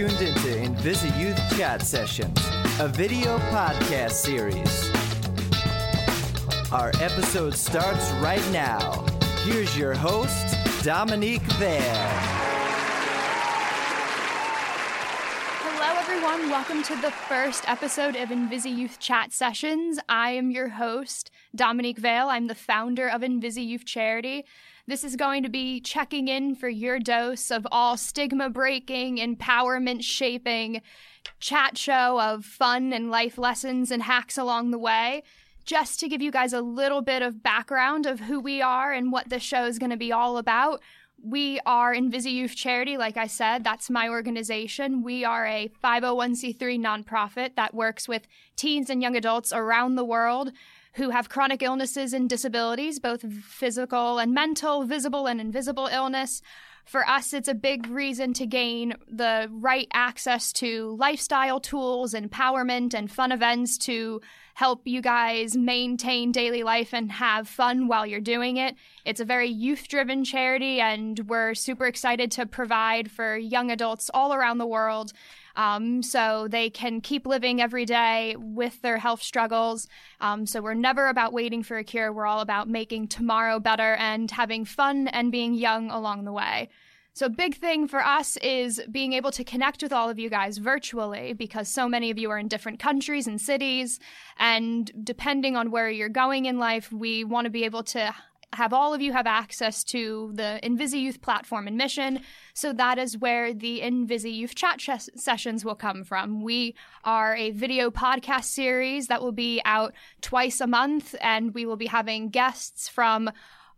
tuned into Invisi Youth Chat Sessions, a video podcast series. Our episode starts right now. Here's your host, Dominique. Hello, everyone. Welcome to the first episode of Invisi Youth Chat Sessions. I am your host, Dominique Vale. I'm the founder of Invisi Youth Charity. This is going to be checking in for your dose of all stigma breaking, empowerment shaping chat show of fun and life lessons and hacks along the way. Just to give you guys a little bit of background of who we are and what this show is going to be all about. We are Invisi Youth Charity, like I said, that's my organization. We are a 501c3 nonprofit that works with teens and young adults around the world who have chronic illnesses and disabilities, both physical and mental, visible and invisible illness. For us, it's a big reason to gain the right access to lifestyle tools, empowerment, and fun events to help you guys maintain daily life and have fun while you're doing it. It's a very youth driven charity, and we're super excited to provide for young adults all around the world um, so they can keep living every day with their health struggles. Um, so we're never about waiting for a cure. We're all about making tomorrow better and having fun and being young along the way. So, big thing for us is being able to connect with all of you guys virtually because so many of you are in different countries and cities. And depending on where you're going in life, we want to be able to have all of you have access to the Invisi Youth platform and mission. So that is where the Invisi Youth chat sessions will come from. We are a video podcast series that will be out twice a month, and we will be having guests from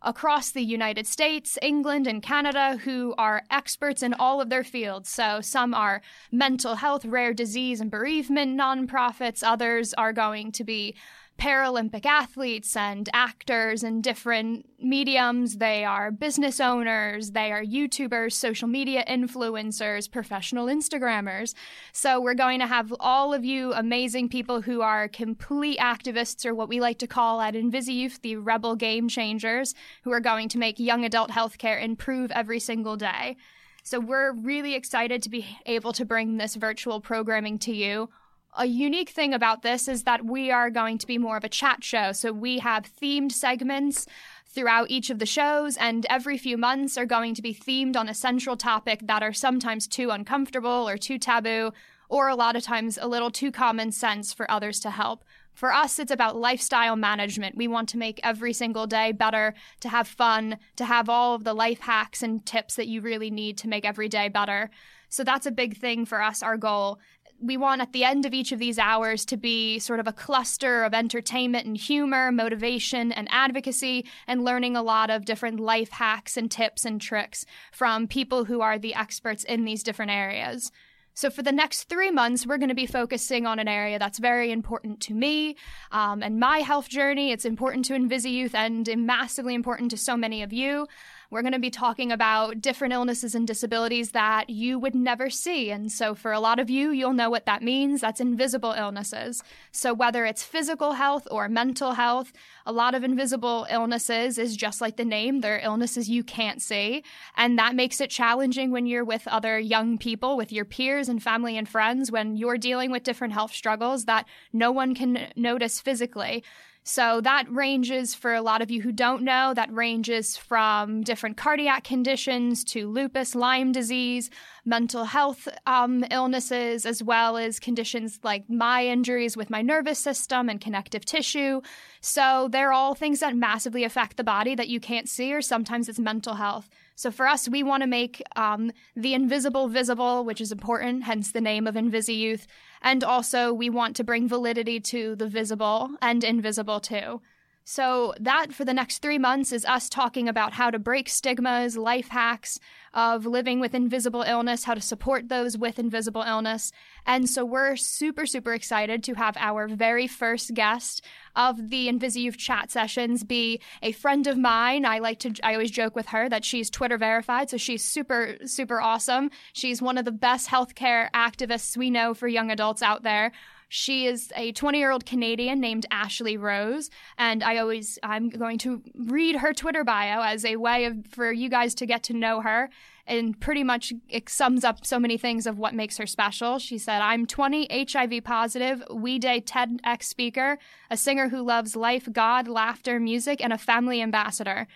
across the United States, England, and Canada who are experts in all of their fields. So, some are mental health, rare disease, and bereavement nonprofits. Others are going to be Paralympic athletes and actors in different mediums. They are business owners, they are YouTubers, social media influencers, professional Instagrammers. So we're going to have all of you amazing people who are complete activists, or what we like to call at Invisi Youth the rebel game changers, who are going to make young adult healthcare improve every single day. So we're really excited to be able to bring this virtual programming to you a unique thing about this is that we are going to be more of a chat show. So we have themed segments throughout each of the shows, and every few months are going to be themed on a central topic that are sometimes too uncomfortable or too taboo, or a lot of times a little too common sense for others to help. For us, it's about lifestyle management. We want to make every single day better, to have fun, to have all of the life hacks and tips that you really need to make every day better. So that's a big thing for us, our goal we want at the end of each of these hours to be sort of a cluster of entertainment and humor, motivation and advocacy, and learning a lot of different life hacks and tips and tricks from people who are the experts in these different areas. So, for the next three months, we're going to be focusing on an area that's very important to me um, and my health journey. It's important to Invisi Youth and massively important to so many of you. We're going to be talking about different illnesses and disabilities that you would never see. And so, for a lot of you, you'll know what that means. That's invisible illnesses. So, whether it's physical health or mental health, a lot of invisible illnesses is just like the name, they're illnesses you can't see. And that makes it challenging when you're with other young people, with your peers and family and friends, when you're dealing with different health struggles that no one can notice physically. So that ranges for a lot of you who don't know, that ranges from different cardiac conditions to lupus, Lyme disease, mental health um, illnesses, as well as conditions like my injuries with my nervous system and connective tissue. So they're all things that massively affect the body that you can't see, or sometimes it's mental health. So for us, we want to make um, the invisible visible, which is important, hence the name of Invisi Youth. And also, we want to bring validity to the visible and invisible too. So, that for the next three months is us talking about how to break stigmas, life hacks of living with invisible illness, how to support those with invisible illness. And so, we're super, super excited to have our very first guest of the Invisi Youth chat sessions be a friend of mine. I like to, I always joke with her that she's Twitter verified, so she's super, super awesome. She's one of the best healthcare activists we know for young adults out there. She is a 20 year old Canadian named Ashley Rose, and I always I'm going to read her Twitter bio as a way of for you guys to get to know her. and pretty much it sums up so many things of what makes her special. She said, I'm 20, HIV positive, We Day TEDx speaker, a singer who loves life, God, laughter, music, and a family ambassador.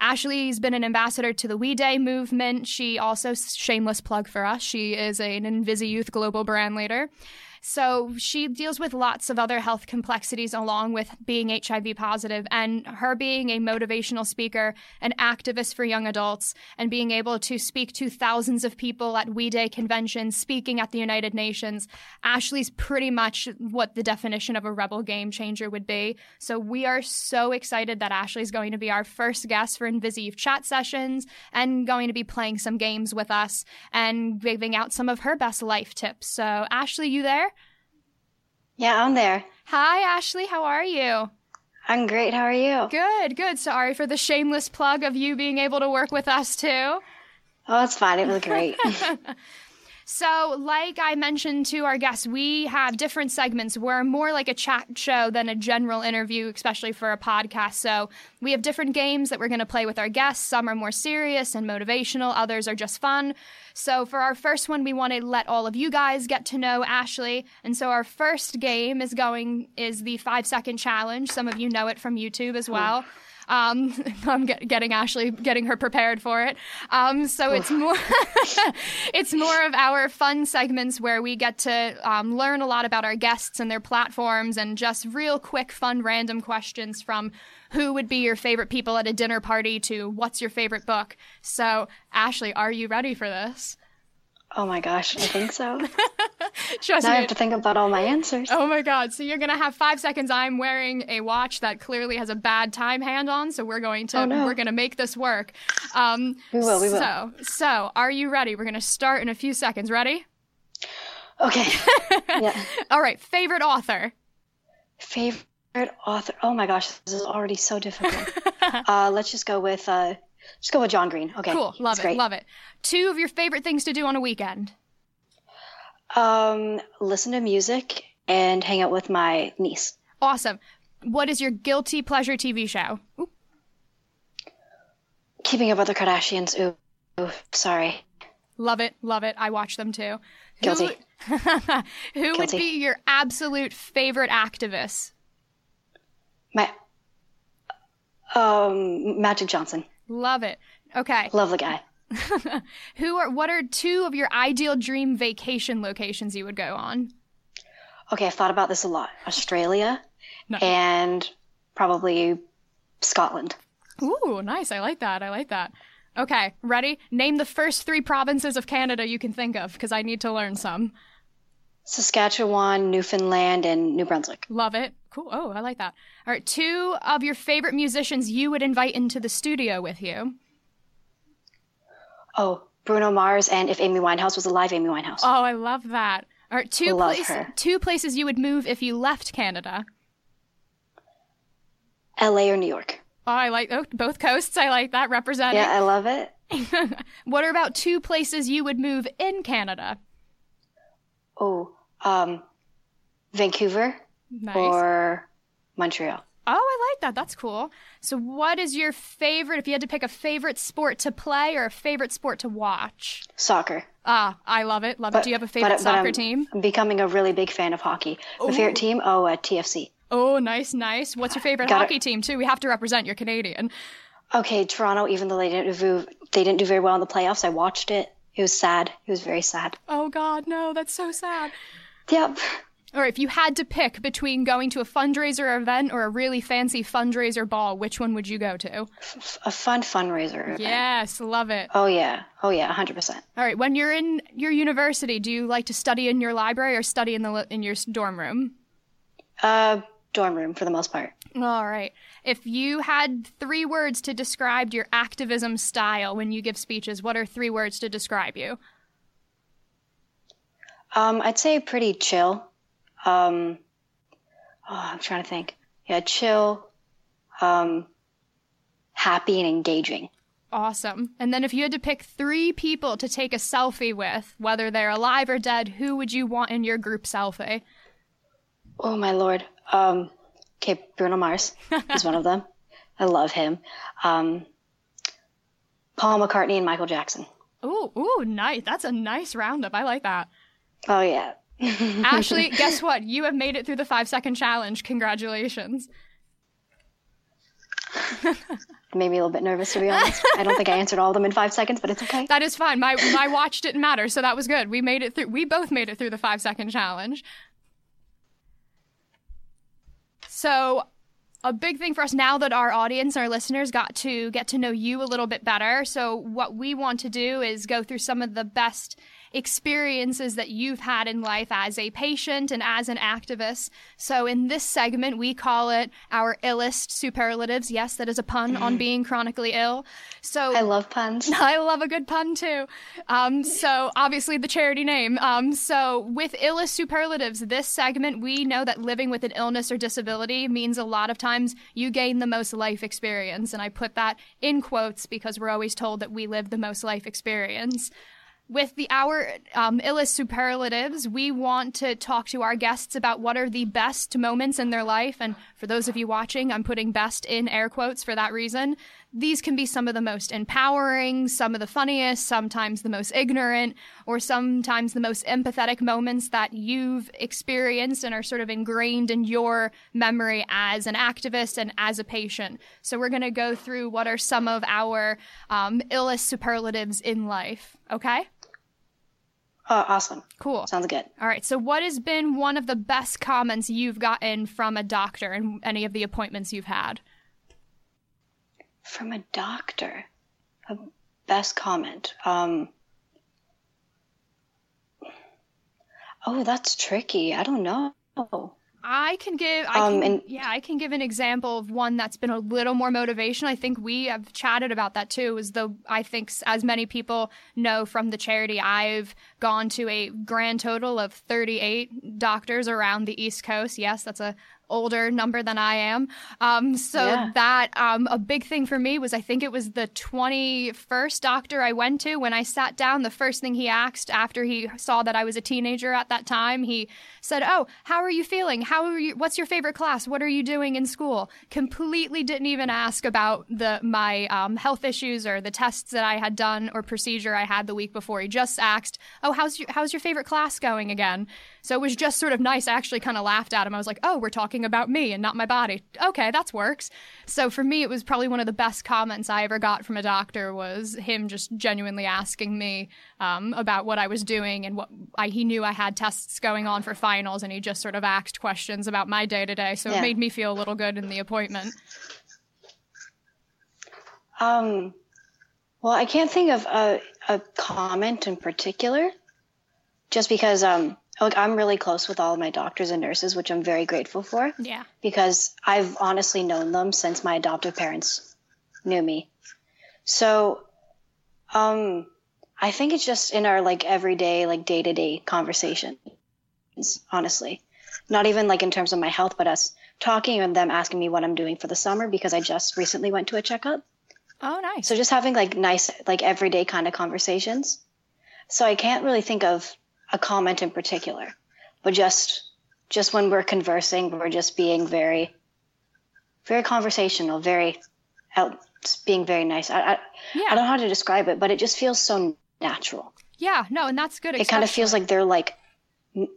Ashley's been an ambassador to the We Day movement. She also, shameless plug for us, she is an Invisi Youth global brand leader. So she deals with lots of other health complexities along with being HIV positive and her being a motivational speaker, an activist for young adults, and being able to speak to thousands of people at We Day conventions, speaking at the United Nations. Ashley's pretty much what the definition of a rebel game changer would be. So we are so excited that Ashley's going to be our first guest for Invisi chat sessions and going to be playing some games with us and giving out some of her best life tips. So Ashley, you there? Yeah, I'm there. Hi, Ashley. How are you? I'm great. How are you? Good, good. Sorry for the shameless plug of you being able to work with us too. Oh, it's fine. It was great. So, like I mentioned to our guests, we have different segments. We're more like a chat show than a general interview, especially for a podcast. So, we have different games that we're going to play with our guests. Some are more serious and motivational, others are just fun. So, for our first one, we want to let all of you guys get to know Ashley. And so, our first game is going is the five second challenge. Some of you know it from YouTube as well. Um, I'm get, getting Ashley, getting her prepared for it. Um, so it's more, it's more of our fun segments where we get to um, learn a lot about our guests and their platforms, and just real quick, fun, random questions from who would be your favorite people at a dinner party to what's your favorite book. So, Ashley, are you ready for this? Oh my gosh, I think so. Trust now me. I have to think about all my answers. Oh my god. So you're going to have 5 seconds. I'm wearing a watch that clearly has a bad time hand on, so we're going to Oh, no. we're to make this work. Um We will, we will. So, so are you ready? We're going to start in a few seconds. Ready? Okay. yeah. All right, favorite author. Favorite author. Oh my gosh, this is already so difficult. uh, let's just go with uh, just go with John Green. Okay. Cool. Love That's it. great. Love it. Two of your favorite things to do on a weekend. Um, listen to music and hang out with my niece. Awesome. What is your guilty pleasure TV show? Oop, Keeping up with the Kardashians. Ooh, ooh sorry. love it. Love it. I watch them too. Guilty. Who, who would be your absolute favorite activist? My um Magic Johnson. Love it. Okay. Love the guy. Who are what are two of your ideal dream vacation locations you would go on? Okay, I've thought about this a lot. Australia Nice. and probably Scotland. Ooh, nice. I like that. I like that. Okay, ready? Name the first three provinces of Canada you can think of, because I need to learn some. Saskatchewan, Newfoundland, and New Brunswick. Love it. Cool. Oh, I like that. All right, two of your favorite musicians you would invite into the studio with you. Oh, Bruno Mars, and if Amy Winehouse was alive, Amy Winehouse. Oh, I love that. All right, two Love places. her. Two places you would move if you left Canada. LA or New York. Oh, I like oh, both coasts. I like that representing. Yeah, I love it. what are about two places you would move in Canada? Oh, um, Vancouver Nice. or Montreal. Oh, I like that. That's cool. So, what is your favorite? If you had to pick a favorite sport to play or a favorite sport to watch? Soccer. Ah, I love it. Love it. Do you have a favorite but- but soccer team? I'm becoming a really big fan of hockey. My favorite team? Oh, uh, TFC. Oh, nice, nice. What's your favorite Got it. hockey team too? We have to represent. You're Canadian. Okay, Toronto. Even though they didn't do they didn't do very well in the playoffs, I watched it. It was sad. It was very sad. Oh God, no, that's so sad. Yep. Or if you had to pick between going to a fundraiser event or a really fancy fundraiser ball, which one would you go to? A fun fundraiser. event. Yes, love it. Oh yeah. Oh yeah. Hundred percent. All right, when you're in your university, do you like to study in your library or study in the in your dorm room? Uh, dorm room for the most part. All right. If you had three words to describe your activism style when you give speeches, what are three words to describe you? Um, I'd say pretty chill. Um, oh, I'm trying to think. Yeah, chill. Um, happy and engaging. Awesome. And then if you had to pick three people to take a selfie with, whether they're alive or dead, who would you want in your group selfie? Oh my lord. Um, okay, Bruno Mars is one of them. I love him. Um, Paul McCartney and Michael Jackson. Ooh, ooh, nice. That's a nice roundup. I like that. Oh yeah. Ashley, guess what? You have made it through the five second challenge. Congratulations. Made me a little bit nervous to be honest. I don't think I answered all of them in five seconds, but it's okay. That is fine. My my watch didn't matter, so that was good. We made it through. We both made it through the five second challenge. So, a big thing for us now that our audience, our listeners, got to get to know you a little bit better. So, what we want to do is go through some of the best experiences that you've had in life as a patient and as an activist. So, in this segment, we call it our illest superlatives. Yes, that is a pun on being chronically ill. So, I love puns. I love a good pun too. Um, so obviously the charity name. Um, so with illest superlatives, this segment we know that living with an illness or disability means a lot of times you gain the most life experience, and I put that in quotes because we're always told that we live the most life experience. With the our um, illest superlatives, we want to talk to our guests about what are the best moments in their life. And for those of you watching, I'm putting best in air quotes for that reason. These can be some of the most empowering, some of the funniest, sometimes the most ignorant, or sometimes the most empathetic moments that you've experienced and are sort of ingrained in your memory as an activist and as a patient. So we're going to go through what are some of our um, illest superlatives in life. Okay? Oh, awesome. Cool. Sounds good. All right. So, what has been one of the best comments you've gotten from a doctor in any of the appointments you've had? From a doctor, a best comment. Um, oh, that's tricky. I don't know. I can give, I Um, can, and- yeah, I can give an example of one that's been a little more motivational. I think we have chatted about that too. Is the I think as many people know from the charity, I've gone to a grand total of 38 doctors around the East Coast. Yes, that's a older number than I am. Um, so Yeah. that um, a big thing for me was I think it was the 21st doctor I went to. When I sat down, the first thing he asked after he saw that I was a teenager at that time, he said, "Oh, how are you feeling? How are you? What's your favorite class? What are you doing in school?" Completely didn't even ask about the my um, health issues or the tests that I had done or procedure I had the week before. He just asked, "Oh, how's your how's your favorite class going again?" So it was just sort of nice. I actually kind of laughed at him. I was like, "Oh, we're talking about me and not my body. Okay, that works." So for me, it was probably one of the best comments I ever got from a doctor was him just genuinely asking me um, about what I was doing and what I, he knew I had tests going on for finals, and he just sort of asked questions about my day to day. So it made me feel a little good in the appointment. Um, well, I can't think of a, a comment in particular, just because um, like I'm really close with all of my doctors and nurses, which I'm very grateful for, Yeah. because I've honestly known them since my adoptive parents knew me. So, um, I think it's just in our like everyday, like day to day conversations, honestly. Not even like in terms of my health, but us talking and them asking me what I'm doing for the summer because I just recently went to a checkup. Oh, nice. So just having like nice, like everyday kind of conversations. So I can't really think of a comment in particular, but just, just when we're conversing, we're just being very, very conversational, very, out, being very nice. I, I, yeah. I don't know how to describe it, but it just feels so natural. yeah. No, and that's good. It kind of feels like they're like m-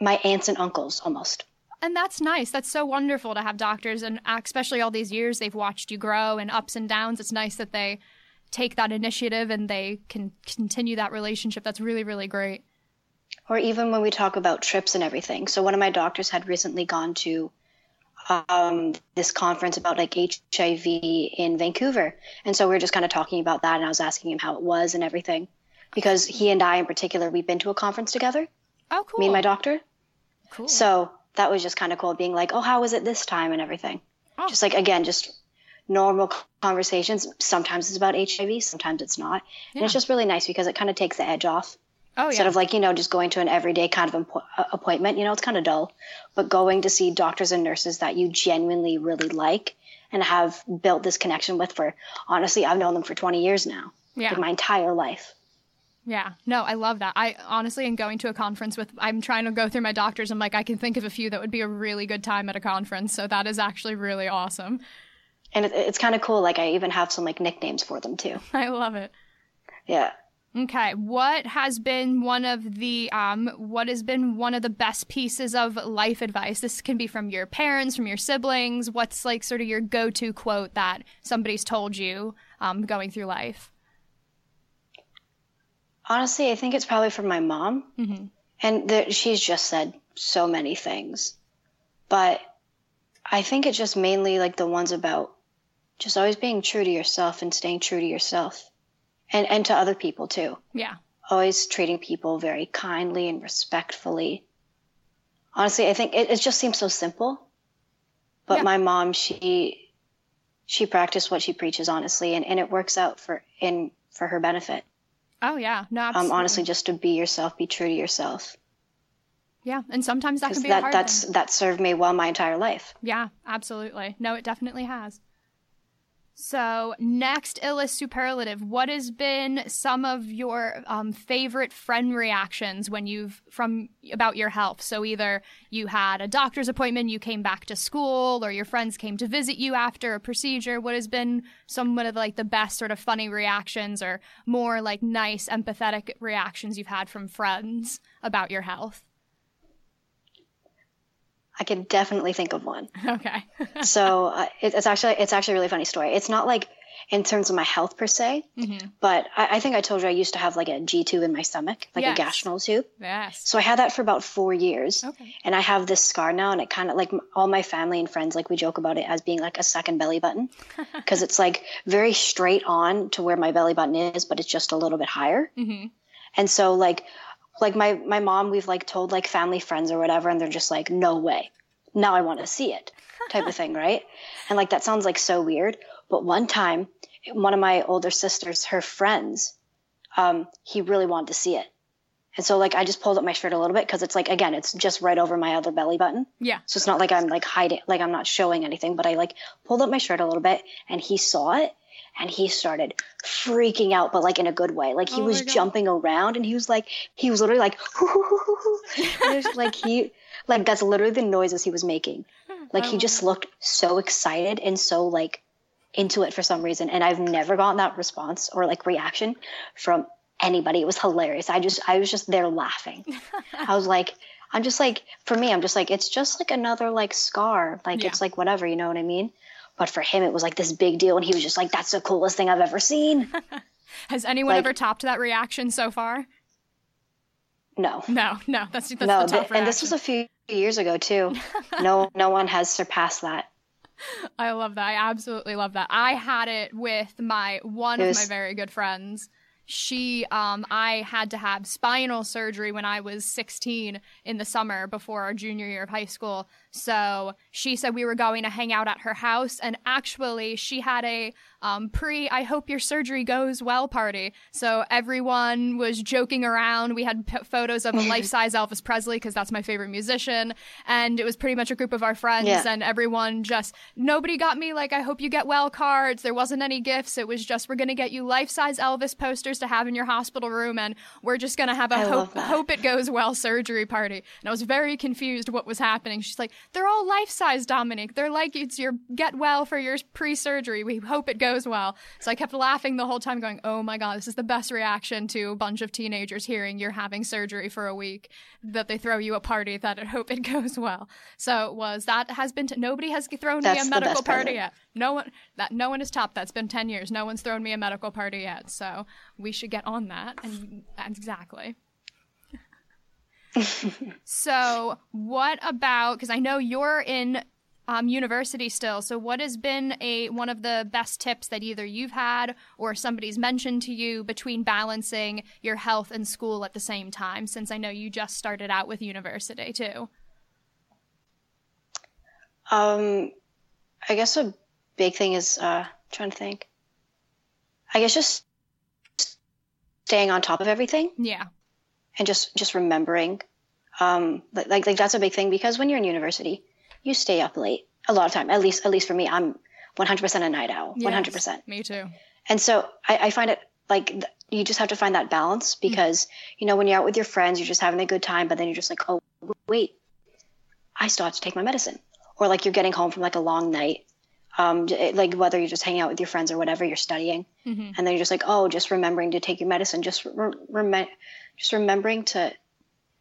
my aunts and uncles almost. And that's nice. That's so wonderful to have doctors, and especially all these years they've watched you grow and ups and downs. It's nice that they take that initiative and they can continue that relationship. That's really, really great. Or even when we talk about trips and everything. So one of my doctors had recently gone to um, this conference about like HIV in Vancouver, and so we were just kind of talking about that, and I was asking him how it was and everything, because he and I in particular we've been to a conference together, Oh, cool. me and my doctor. cool. So that was just kind of cool, being like, oh, how was it this time and everything. Oh. Just like again, just normal conversations. Sometimes it's about HIV, sometimes it's not, and it's just really nice because it kind of takes the edge off oh, instead of like you know just going to an everyday kind of appointment you know it's kind of dull but going to see doctors and nurses that you genuinely really like and have built this connection with for honestly i've known them for 20 years now yeah. like my entire life Yeah, no, I love that. I honestly am going to a conference with, I'm trying to go through my doctors. I'm like, I can think of a few that would be a really good time at a conference. So that is actually really awesome. and it, it's kind of cool like i even have some like nicknames for them too I love it. yeah Okay, what has been one of the um what has been one of the best pieces of life advice? This can be from your parents, from your siblings. What's like sort of your go-to quote that somebody's told you um going through life? Honestly, I think it's probably from my mom. Mm-hmm. And the, she's just said so many things. But I think it's just mainly like the ones about just always being true to yourself and staying true to yourself and, and to other people too. Yeah. Always treating people very kindly and respectfully. Honestly, I think it, it just seems so simple. But Yeah. my mom, she she practiced what she preaches honestly and, and it works out for in for her benefit. Oh yeah. No, absolutely. Um honestly just to be yourself, be true to yourself. Yeah, and sometimes that can be that hard that's thing. that served me well my entire life. Yeah, absolutely. No, it definitely has. So, next illest superlative. What has been some of your um, favorite friend reactions when you've from about your health? So, either you had a doctor's appointment, you came back to school, or your friends came to visit you after a procedure. What has been some of like the best sort of funny reactions, or more like nice, empathetic reactions you've had from friends about your health? I can definitely think of one. Okay. so uh, it, it's actually it's actually a really funny story. It's not like in terms of my health per se, Mhm. but I, I think I told you I used to have like a G tube in my stomach, like Yes. a gastronal tube. Yes. So I had that for about four years, Okay. and I have this scar now, and it kind of like all my family and friends like we joke about it as being like a second belly button, because it's like very straight on to where my belly button is, but it's just a little bit higher. hmm And so like like my my mom we've like told like family friends or whatever and they're just like no way. Now I want to see it. type of thing, right? And like that sounds like so weird, but one time one of my older sisters her friends um he really wanted to see it. And so like I just pulled up my shirt a little bit because it's like again it's just right over my other belly button. Yeah. So it's not like I'm like hiding, like I'm not showing anything, but I like pulled up my shirt a little bit and he saw it and he started freaking out, but like in a good way. Like he Oh was jumping around and he was like, he was literally like, was like he, like that's literally the noises he was making. Hmm. Like Oh he just looked so excited and so like into it for some reason. And I've never gotten that response or like reaction from anybody. It was hilarious. I just, I was just there laughing. I was like, I'm just like, for me, I'm just like, it's just like another like scar. Like Yeah. it's like whatever, you know what I mean? But for him, it was like this big deal. And he was just like, that's the coolest thing I've ever seen. Has anyone Like- ever topped that reaction so far? No. No, no. That's that's no. the and this was a few years ago too. no, no one has surpassed that. I love that. I absolutely love that. I had it with my one It of my very good friends. She um I had to have spinal surgery when I was 16 in the summer before our junior year of high school. So she said we were going to hang out at her house and actually she had a um, pre I hope your surgery goes well party. So everyone was joking around. We had p- photos of a life-size Elvis Presley because that's my favorite musician and it was pretty much a group of our friends Yeah. and everyone just nobody got me like I hope you get well cards. There wasn't any gifts. It was just we're going to get you life-size Elvis posters to have in your hospital room and we're just going to have a I hope hope it goes well surgery party. And I was very confused what was happening. She's like, "They're all life-size, Dominic. They're like it's your get well for your pre-surgery. We hope it goes well." So I kept laughing the whole time going, "Oh my god, this is the best reaction to a bunch of teenagers hearing you're having surgery for a week that they throw you a party that I hope it goes well." So it was that has been t- nobody has thrown That's me a medical party present. yet. No one that no one has topped. That's been 10 years. No one's thrown me a medical party yet. So we should get on that and exactly. So, what about because I know you're in um, university still. So, what has been a one of the best tips that either you've had or somebody's mentioned to you between balancing your health and school at the same time? Since I know you just started out with university too. Um, I guess a big thing is uh, trying to think. I guess just staying on top of everything Yeah. And just just remembering. Um, like, like that's a big thing because when you're in university, you stay up late a lot of time. At least at least for me, I'm 100% a night owl. 100%. Me too. And so I, I find it like th- you just have to find that balance because you know when you're out with your friends, you're just having a good time, but then you're just like, oh wait, I still have to take my medicine, or like you're getting home from like a long night, um, like whether you're just hanging out with your friends or whatever you're studying, mm-hmm. and then you're just like, oh, just remembering to take your medicine, just re- rem- just remembering to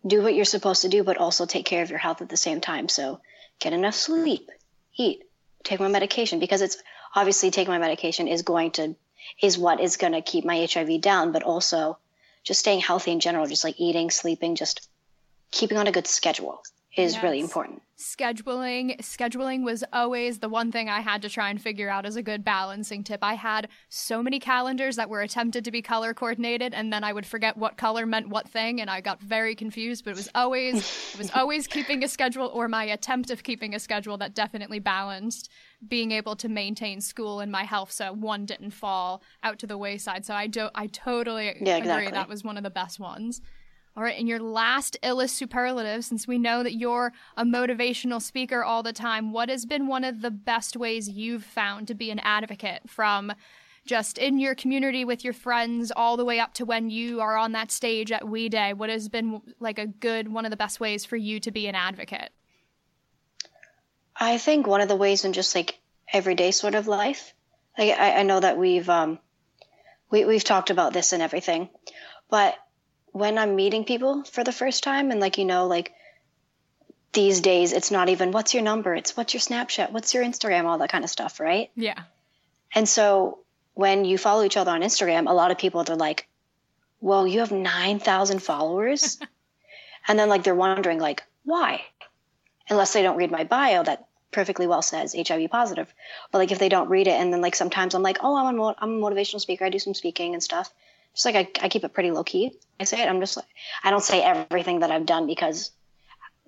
do what you're supposed to do, but also take care of your health at the same time. So get enough sleep, eat, take my medication because it's obviously taking my medication is going to is what is going to keep my HIV down, but also just staying healthy in general, just like eating, sleeping, just keeping on a good schedule is yes. really important. Scheduling scheduling was always the one thing I had to try and figure out as a good balancing tip. I had so many calendars that were attempted to be color coordinated and then I would forget what color meant what thing and I got very confused, but it was always it was always keeping a schedule or my attempt of keeping a schedule that definitely balanced being able to maintain school and my health so one didn't fall out to the wayside. So I do I totally yeah, agree exactly. that was one of the best ones. All right, in your last illest superlative, since we know that you're a motivational speaker all the time, what has been one of the best ways you've found to be an advocate from just in your community with your friends all the way up to when you are on that stage at We Day? What has been like a good, one of the best ways for you to be an advocate? I think one of the ways in just like everyday sort of life. Like I, I know that we've um, we we've talked about this and everything, but when I'm meeting people for the first time and like you know like these days it's not even what's your number? It's what's your snapchat? What's your instagram? All that kind of stuff right? Yeah. And so when you follow each other on instagram a lot of people they're like well you have 9000 followers? And then like they're wondering like why? Unless they don't read my bio that perfectly well says hiv positive. But like if they don't read it and then like sometimes i'm like oh i'm a, I'm a motivational speaker. I do some speaking and stuff just like I, I keep it pretty low key. I say it. I'm just like I don't say everything that I've done because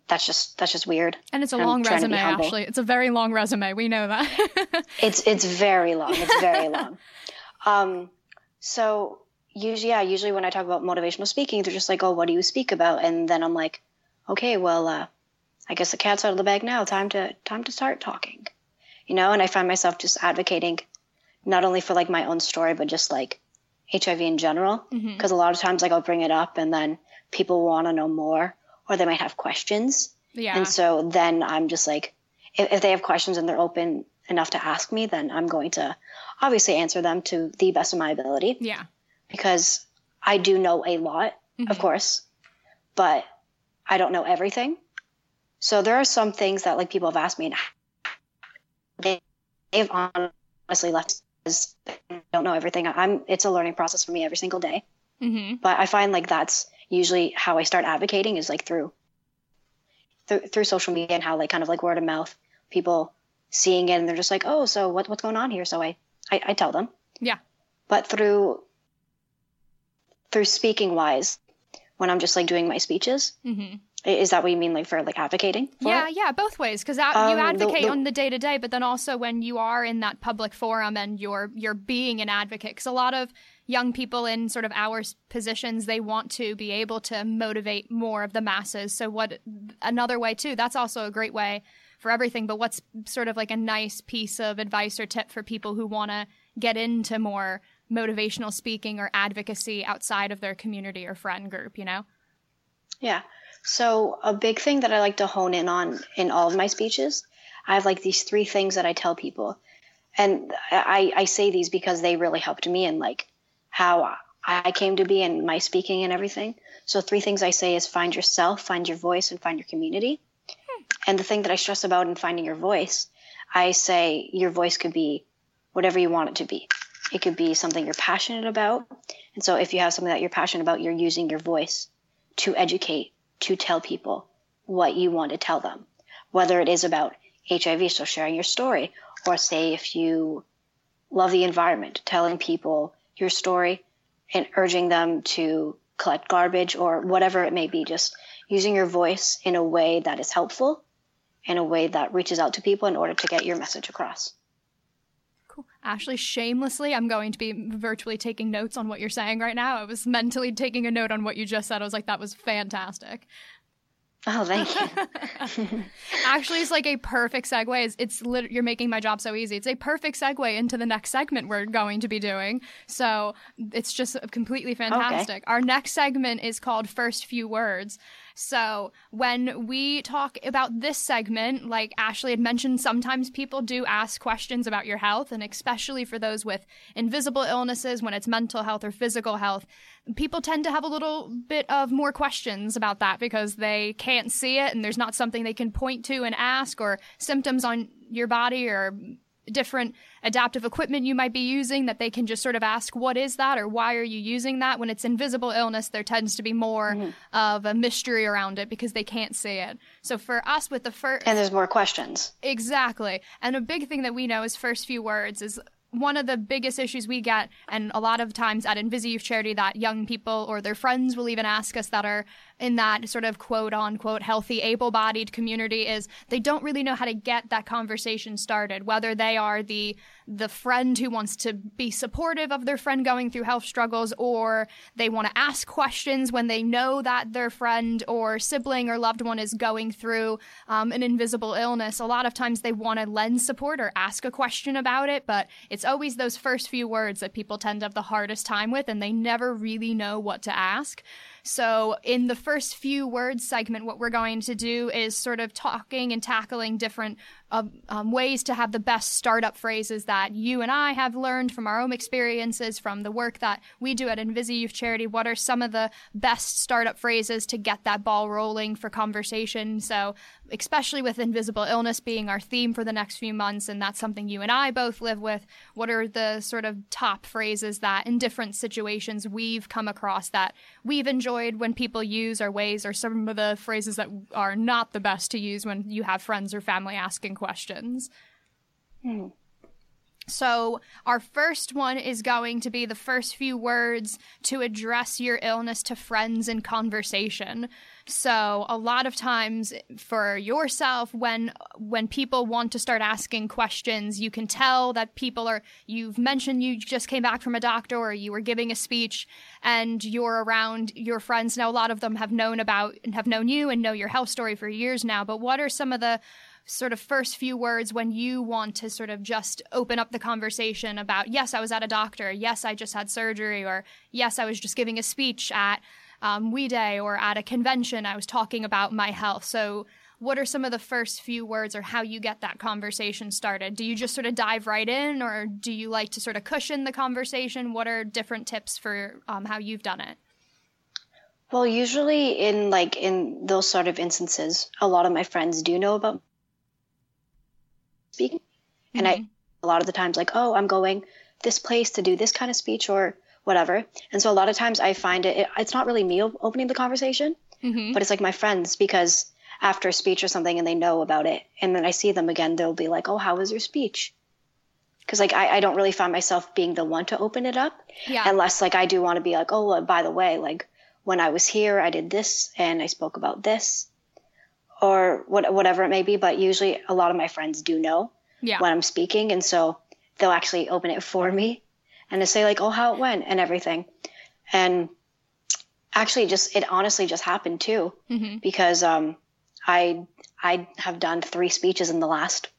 that's just that's just weird. And it's a and long resume, actually. It's a very long resume. We know that. it's it's very long. It's very long. Um, so usually, yeah, usually when I talk about motivational speaking, they're just like, "Oh, what do you speak about?" And then I'm like, "Okay, well, uh, I guess the cat's out of the bag now. Time to time to start talking." You know, and I find myself just advocating not only for like my own story, but just like HIV in general because mm-hmm. a lot of times like I'll bring it up and then people want to know more or they might have questions. Yeah. And so then I'm just like if, if they have questions and they're open enough to ask me, then I'm going to obviously answer them to the best of my ability. Yeah. Because I do know a lot, mm-hmm. of course, but I don't know everything. So there are some things that like people have asked me and they, they've honestly left because I don't know everything. I'm it's a learning process for me every single day. Mm-hmm. But I find like that's usually how I start advocating is like through, through through social media and how like kind of like word of mouth, people seeing it and they're just like, oh, so what what's going on here? So I I, I tell them. Yeah. But through through speaking wise, when I'm just like doing my speeches, mm-hmm. Is that what you mean, like for like advocating? For yeah, it? yeah, both ways. Because um, you advocate the, the, on the day to day, but then also when you are in that public forum and you're you're being an advocate. Because a lot of young people in sort of our positions, they want to be able to motivate more of the masses. So what another way too? That's also a great way for everything. But what's sort of like a nice piece of advice or tip for people who want to get into more motivational speaking or advocacy outside of their community or friend group? You know? Yeah. So, a big thing that I like to hone in on in all of my speeches, I have like these three things that I tell people. And I, I say these because they really helped me in like how I came to be in my speaking and everything. So, three things I say is find yourself, find your voice, and find your community. Hmm. And the thing that I stress about in finding your voice, I say your voice could be whatever you want it to be. It could be something you're passionate about. And so, if you have something that you're passionate about, you're using your voice to educate, to tell people what you want to tell them, whether it is about HIV, so sharing your story, or say if you love the environment, telling people your story and urging them to collect garbage or whatever it may be, just using your voice in a way that is helpful, in a way that reaches out to people in order to get your message across. Ashley, shamelessly, I'm going to be virtually taking notes on what you're saying right now. I was mentally taking a note on what you just said. I was like, that was fantastic. Oh, thank you. Actually, it's like a perfect segue. It's, it's lit- you're making my job so easy. It's a perfect segue into the next segment we're going to be doing. So it's just completely fantastic. Okay. Our next segment is called First Few Words. So, when we talk about this segment, like Ashley had mentioned, sometimes people do ask questions about your health, and especially for those with invisible illnesses, when it's mental health or physical health, people tend to have a little bit of more questions about that because they can't see it and there's not something they can point to and ask, or symptoms on your body or different adaptive equipment you might be using that they can just sort of ask, what is that or why are you using that? When it's invisible illness, there tends to be more mm-hmm. of a mystery around it because they can't see it. So for us with the first. And there's more questions. Exactly. And a big thing that we know is first few words is one of the biggest issues we get, and a lot of times at Invisi Youth Charity, that young people or their friends will even ask us that are in that sort of quote unquote healthy, able bodied community is they don't really know how to get that conversation started, whether they are the the friend who wants to be supportive of their friend going through health struggles, or they want to ask questions when they know that their friend or sibling or loved one is going through um, an invisible illness. A lot of times they want to lend support or ask a question about it, but it's always those first few words that people tend to have the hardest time with, and they never really know what to ask. So, in the first few words segment, what we're going to do is sort of talking and tackling different uh, um, ways to have the best startup phrases that you and I have learned from our own experiences, from the work that we do at Invisi Youth Charity. What are some of the best startup phrases to get that ball rolling for conversation? So, especially with invisible illness being our theme for the next few months, and that's something you and I both live with. What are the sort of top phrases that in different situations we've come across that we've enjoyed when people use our ways, or some of the phrases that are not the best to use when you have friends or family asking questions? Hmm. So, our first one is going to be the first few words to address your illness to friends in conversation. So, a lot of times for yourself when when people want to start asking questions, you can tell that people are you've mentioned you just came back from a doctor or you were giving a speech and you're around your friends now a lot of them have known about and have known you and know your health story for years now, but what are some of the sort of first few words when you want to sort of just open up the conversation about, yes, I was at a doctor, yes, I just had surgery, or yes, I was just giving a speech at um, We Day or at a convention, I was talking about my health. So, what are some of the first few words or how you get that conversation started? Do you just sort of dive right in, or do you like to sort of cushion the conversation? What are different tips for um, how you've done it? Well, usually in like in those sort of instances, a lot of my friends do know about speaking. Mm-hmm. And I, mm-hmm. a lot of the times, like, oh, I'm going this place to do this kind of speech or whatever. And so a lot of times I find it, it it's not really me opening the conversation, mm-hmm. but it's like my friends because after a speech or something and they know about it. And then I see them again, they'll be like, oh, how was your speech? Because like I, I don't really find myself being the one to open it up yeah. unless like I do want to be like, oh, well, by the way, like when I was here, I did this and I spoke about this or what, whatever it may be. But usually, a lot of my friends do know yeah. when I'm speaking, and so they'll actually open it for me and to say like, "Oh, how it went" and everything. And actually, just it honestly just happened too, mm-hmm. because um, I I have done three speeches in the last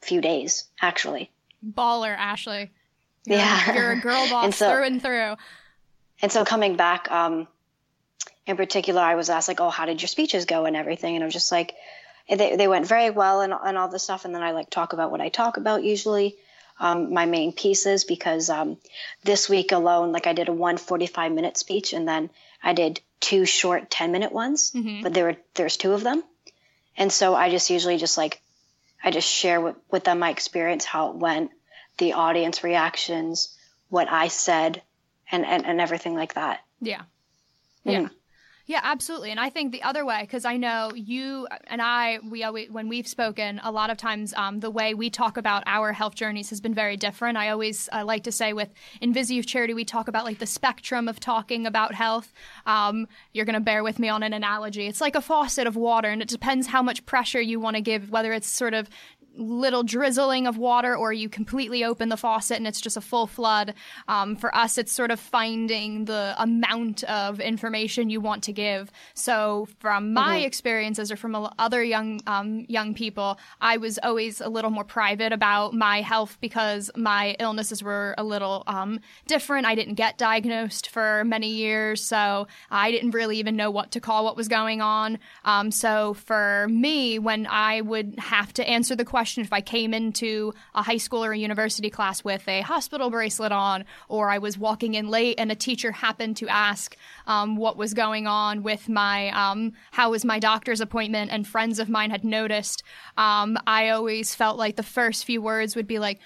few days, actually. Baller, Ashley. You're, yeah, you're a girl boss so, through and through. And so coming back, um, in particular, I was asked like, "Oh, how did your speeches go?" and everything, and I was just like, they they went very well and and all this stuff. And then I like talk about what I talk about usually, um, my main pieces because um, this week alone, like I did a one 45 minute speech and then I did two short 10 minute ones, mm-hmm. but there were there's two of them, and so I just usually just like I just share with, with them my experience, how it went, the audience reactions, what I said, and and, and everything like that. Yeah. Yeah. Mm. Yeah, absolutely. And I think the other way, because I know you and I, we always, when we've spoken, a lot of times um, the way we talk about our health journeys has been very different. I always I like to say with Invisi Youth Charity, we talk about like the spectrum of talking about health. Um, you're going to bear with me on an analogy. It's like a faucet of water, and it depends how much pressure you want to give, whether it's sort of little drizzling of water or you completely open the faucet and it's just a full flood. Um, for us, it's sort of finding the amount of information you want to give. So, from my mm-hmm. experiences or from other young um, young people, I was always a little more private about my health because my illnesses were a little um, different. I didn't get diagnosed for many years, so I didn't really even know what to call what was going on. Um, so, for me, when I would have to answer the question, question if I came into a high school or a university class with a hospital bracelet on, or I was walking in late and a teacher happened to ask um, what was going on with my, um, how was my doctor's appointment, and friends of mine had noticed. Um, I always felt like the first few words would be like,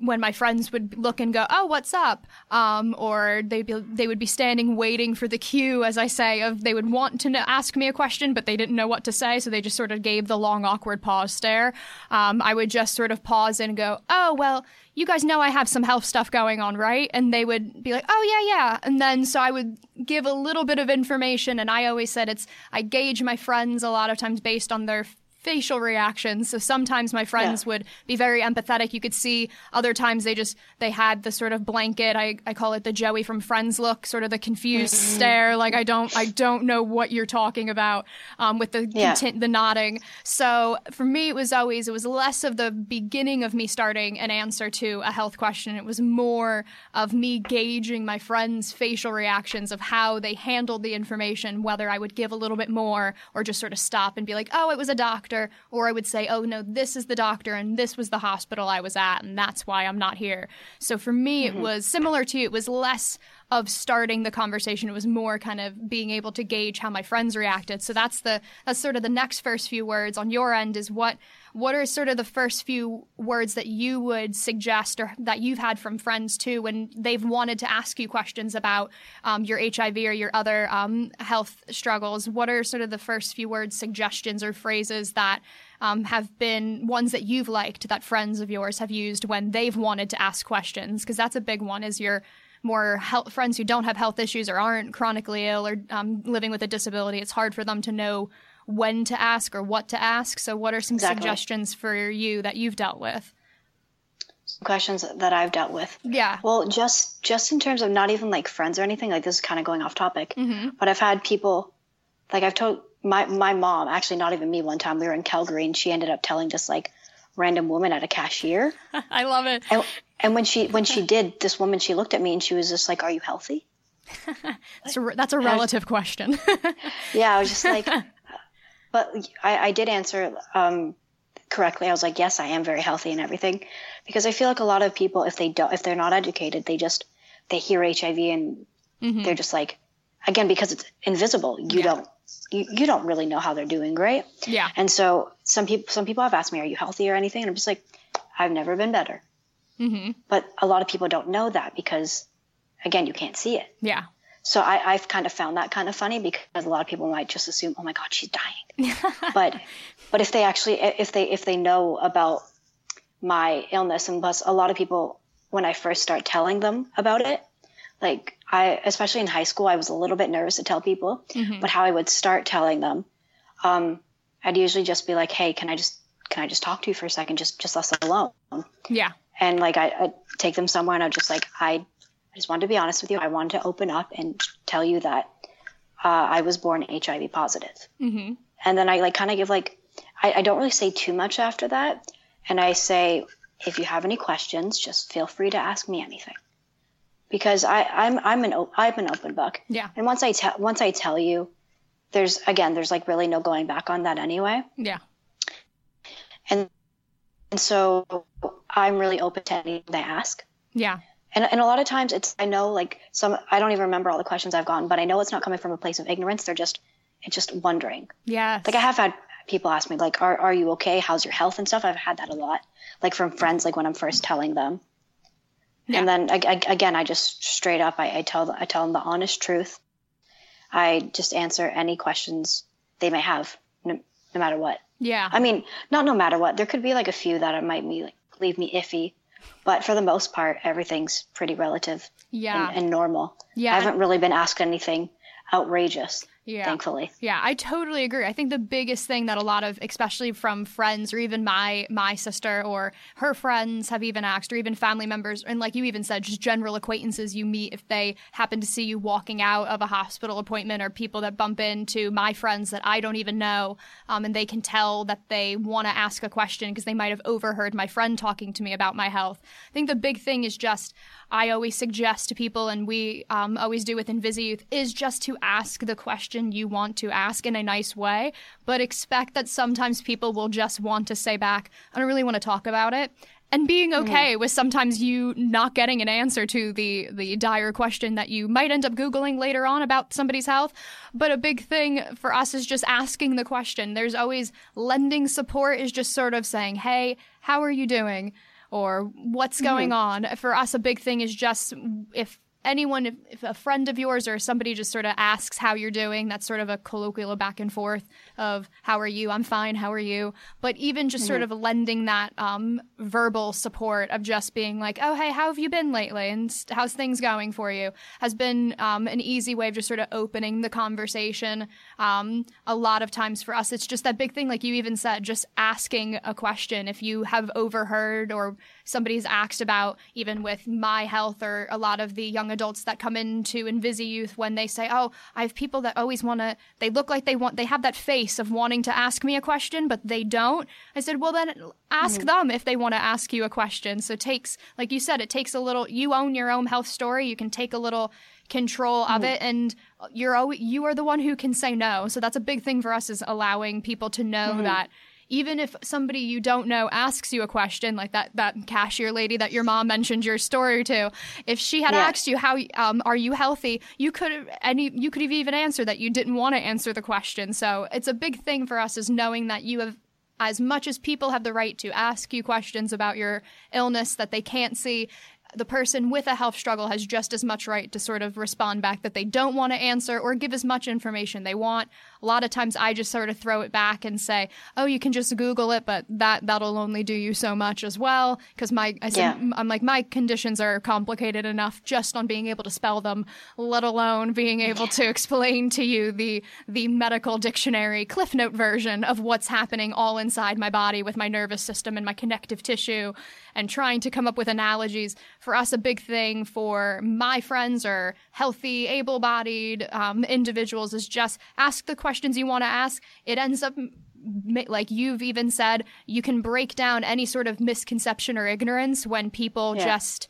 when my friends would look and go, "Oh, what's up?" Um, or they'd be they would be standing waiting for the cue, as I say, of they would want to ask me a question, but they didn't know what to say, so they just sort of gave the long, awkward pause stare. Um, I would just sort of pause and go, "Oh, well." You guys know I have some health stuff going on, right? And they would be like, "Oh yeah, yeah." And then so I would give a little bit of information, and I always said it's I gauge my friends a lot of times based on their facial reactions. So sometimes my friends yeah. would be very empathetic. You could see other times they just they had the sort of blanket. I, I call it the Joey from Friends look, sort of the confused mm-hmm. stare, like I don't I don't know what you're talking about. Um, with the yeah. content, the nodding. So for me, it was always it was less of the beginning of me starting an answer to a health question. It was more of me gauging my friends' facial reactions of how they handled the information, whether I would give a little bit more or just sort of stop and be like, oh, it was a doctor doctor, or I would say, oh, no, this is the doctor and this was the hospital I was at, and that's why I'm not here. So for me, mm-hmm. it was similar to, it was less of starting the conversation. It was more kind of being able to gauge how my friends reacted. So that's the that's sort of the next first few words on your end is what what are sort of the first few words that you would suggest or that you've had from friends too when they've wanted to ask you questions about um, your HIV or your other um, health struggles? What are sort of the first few words, suggestions, or phrases that um, have been ones that you've liked that friends of yours have used when they've wanted to ask questions? Because that's a big one. Is your more health, friends who don't have health issues or aren't chronically ill or um, living with a disability, it's hard for them to know when to ask or what to ask. So, what are some exactly. suggestions for you that you've dealt with? questions that I've dealt with. Yeah. Well, just just in terms of not even like friends or anything, like this is kind of going off topic. Mm-hmm. But I've had people, like I've told my my mom, actually not even me. One time we were in Calgary and she ended up telling just like random woman at a cashier. I love it. And, and when she when she did, this woman she looked at me and she was just like, "Are you healthy?" that's, a, that's a relative was, question. yeah, I was just like, but I, I did answer um, correctly. I was like, "Yes, I am very healthy and everything," because I feel like a lot of people, if they don't, if they're not educated, they just they hear HIV and mm-hmm. they're just like, again, because it's invisible, you yeah. don't you, you don't really know how they're doing, right? Yeah. And so some people some people have asked me, "Are you healthy or anything?" And I'm just like, "I've never been better." Mm-hmm. But a lot of people don't know that because, again, you can't see it. Yeah. So I, have kind of found that kind of funny because a lot of people might just assume, oh my God, she's dying. but but if they actually if they if they know about my illness and plus a lot of people when I first start telling them about it, like I especially in high school I was a little bit nervous to tell people, mm-hmm. but how I would start telling them, um, I'd usually just be like, hey, can I just can I just talk to you for a second? Just just us alone. Yeah and like I, I take them somewhere and I'm just like I, I just wanted to be honest with you. I wanted to open up and tell you that uh, I was born HIV positive. Mm-hmm. And then I like kind of give like I, I don't really say too much after that, and I say if you have any questions, just feel free to ask me anything because I, I'm I'm an I'm an open book. Yeah. And once I tell once I tell you, there's again there's like really no going back on that anyway. Yeah. And and so I'm really open to anything they ask. Yeah. And, and a lot of times it's, I know like some, I don't even remember all the questions I've gotten, but I know it's not coming from a place of ignorance. They're just, it's just wondering. Yeah. Like I have had people ask me like, are, are you okay? How's your health and stuff? I've had that a lot, like from friends, like when I'm first telling them. Yeah. And then I, I, again, I just straight up, I, I tell, I tell them the honest truth. I just answer any questions they may have, no, matter what. Yeah. I mean, not no matter what. There could be like a few that might be like leave me iffy, but for the most part, everything's pretty relative. Yeah. And, and normal. Yeah. I haven't really been asked anything outrageous. Yeah. Thankfully. Yeah, I totally agree. I think the biggest thing that a lot of especially from friends or even my my sister or her friends have even asked or even family members and like you even said just general acquaintances you meet if they happen to see you walking out of a hospital appointment or people that bump into my friends that I don't even know um, and they can tell that they want to ask a question because they might have overheard my friend talking to me about my health. I think the big thing is just I always suggest to people, and we um, always do with Invisi Youth, is just to ask the question you want to ask in a nice way, but expect that sometimes people will just want to say back, I don't really want to talk about it. And being okay mm-hmm. with sometimes you not getting an answer to the the dire question that you might end up googling later on about somebody's health, but a big thing for us is just asking the question. There's always lending support is just sort of saying, "Hey, how are you doing?" Or what's going mm-hmm. on. For us, a big thing is just if anyone, if, if, a friend of yours or somebody just sort of asks how you're doing, that's sort of a colloquial back and forth of how are you? I'm fine. How are you? But even just mm-hmm. sort of lending that um, verbal support of just being like, oh, hey, how have you been lately? And how's things going for you? Has been um, an easy way of just sort of opening the conversation. Um, a lot of times for us, it's just that big thing, like you even said, just asking a question. If you have overheard or somebody's asked about, even with my health or a lot of the young adults that come into InvisiYouth when they say, "Oh, I have people that always want to. They look like they want. They have that face of wanting to ask me a question, but they don't." I said, "Well, then ask mm-hmm. them if they want to ask you a question." So it takes, like you said, it takes a little. You own your own health story. You can take a little control of mm-hmm. it and you're always, you are the one who can say no so that's a big thing for us is allowing people to know mm-hmm. that even if somebody you don't know asks you a question, like that that cashier lady that your mom mentioned your story to, if she had yeah. asked you how um, are you healthy, you could have any you could have even answered that you didn't want to answer the question. So it's a big thing for us is knowing that you have as much as people have the right to ask you questions about your illness that they can't see the person with a health struggle has just as much right to sort of respond back that they don't want to answer or give as much information they want a lot of times I just sort of throw it back and say, "Oh, you can just Google it," but that that'll only do you so much as well. Because my I said, yeah. I'm like my conditions are complicated enough just on being able to spell them, let alone being able to explain to you the the medical dictionary cliff note version of what's happening all inside my body with my nervous system and my connective tissue and trying to come up with analogies. For us, a big thing for my friends or healthy, able bodied um, individuals is just ask the questions you want to ask. It ends up like you've even said, you can break down any sort of misconception or ignorance when people yeah. just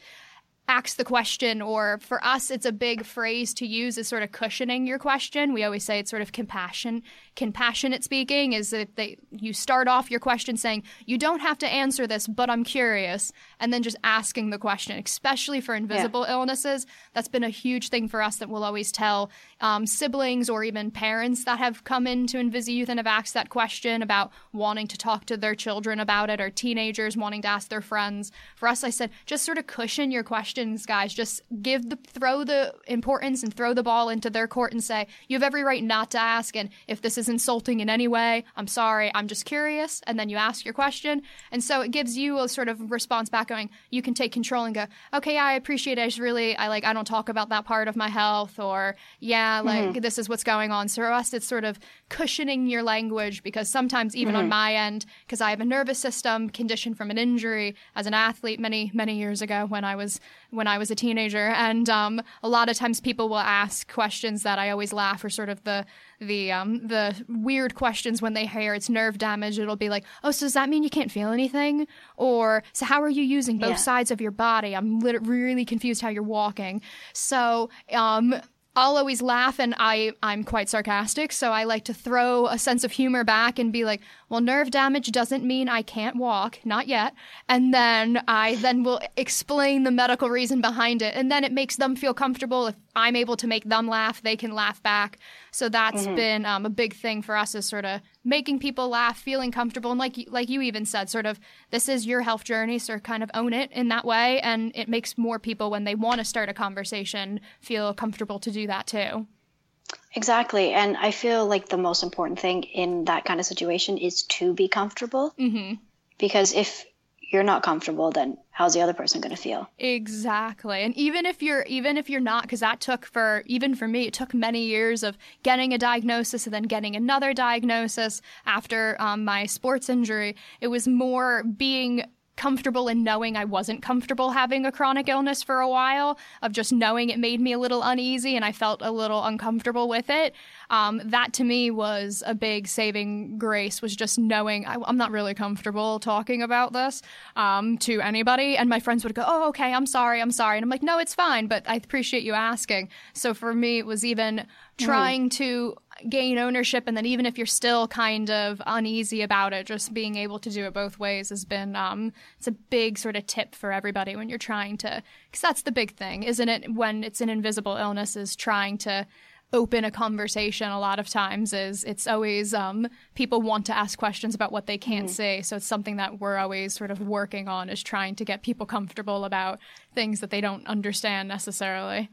ask the question or for us it's a big phrase to use is sort of cushioning your question we always say it's sort of compassion compassionate speaking is that they, you start off your question saying you don't have to answer this but i'm curious and then just asking the question especially for invisible yeah. illnesses that's been a huge thing for us that we'll always tell um, siblings or even parents that have come into InvisiYouth and have asked that question about wanting to talk to their children about it or teenagers wanting to ask their friends for us i said just sort of cushion your questions, guys. Just give the throw the importance and throw the ball into their court and say, you have every right not to ask. And if this is insulting in any way, I'm sorry. I'm just curious. And then you ask your question. And so it gives you a sort of response back going, you can take control and go, okay, yeah, I appreciate it. I just really, I like, I don't talk about that part of my health or yeah, like mm-hmm. this is what's going on. So for us, it's sort of cushioning your language because sometimes even mm-hmm. on my end, because I have a nervous system condition from an injury as an athlete many, many years ago when I was when I was a teenager, and um, a lot of times people will ask questions that I always laugh or sort of the the um, the weird questions when they hear it's nerve damage. It'll be like, oh, so does that mean you can't feel anything? Or so how are you using both yeah. sides of your body? I'm lit- really confused how you're walking. So um, I'll always laugh and I, I'm quite sarcastic, so I like to throw a sense of humor back and be like, well, nerve damage doesn't mean I can't walk, not yet. And then I then will explain the medical reason behind it. And then it makes them feel comfortable. If I'm able to make them laugh, they can laugh back. So that's mm-hmm. been um, a big thing for us is sort of making people laugh, feeling comfortable. And like, like you even said, sort of, this is your health journey, so kind of own it in that way. And it makes more people, when they want to start a conversation, feel comfortable to do that too. Exactly. And I feel like the most important thing in that kind of situation is to be comfortable. Mm-hmm. Because if you're not comfortable, then how's the other person going to feel? Exactly. And even if you're even if you're not because that took for even for me it took many years of getting a diagnosis and then getting another diagnosis after um, my sports injury. It was more being comfortable in knowing I wasn't comfortable having a chronic illness for a while, of just knowing it made me a little uneasy and I felt a little uncomfortable with it. Um, that to me was a big saving grace, was just knowing I, am not really comfortable talking about this um, to anybody. And my friends would go, Oh, okay, I'm sorry, I'm sorry. And I'm like, No, it's fine, but I appreciate you asking. So for me, it was even trying to gain ownership and then even if you're still kind of uneasy about it just being able to do it both ways has been um, it's a big sort of tip for everybody when you're trying to because that's the big thing isn't it? When it's an invisible illness is trying to open a conversation a lot of times is it's always um, people want to ask questions about what they can't mm. say. So it's something that we're always sort of working on is trying to get people comfortable about things that they don't understand necessarily.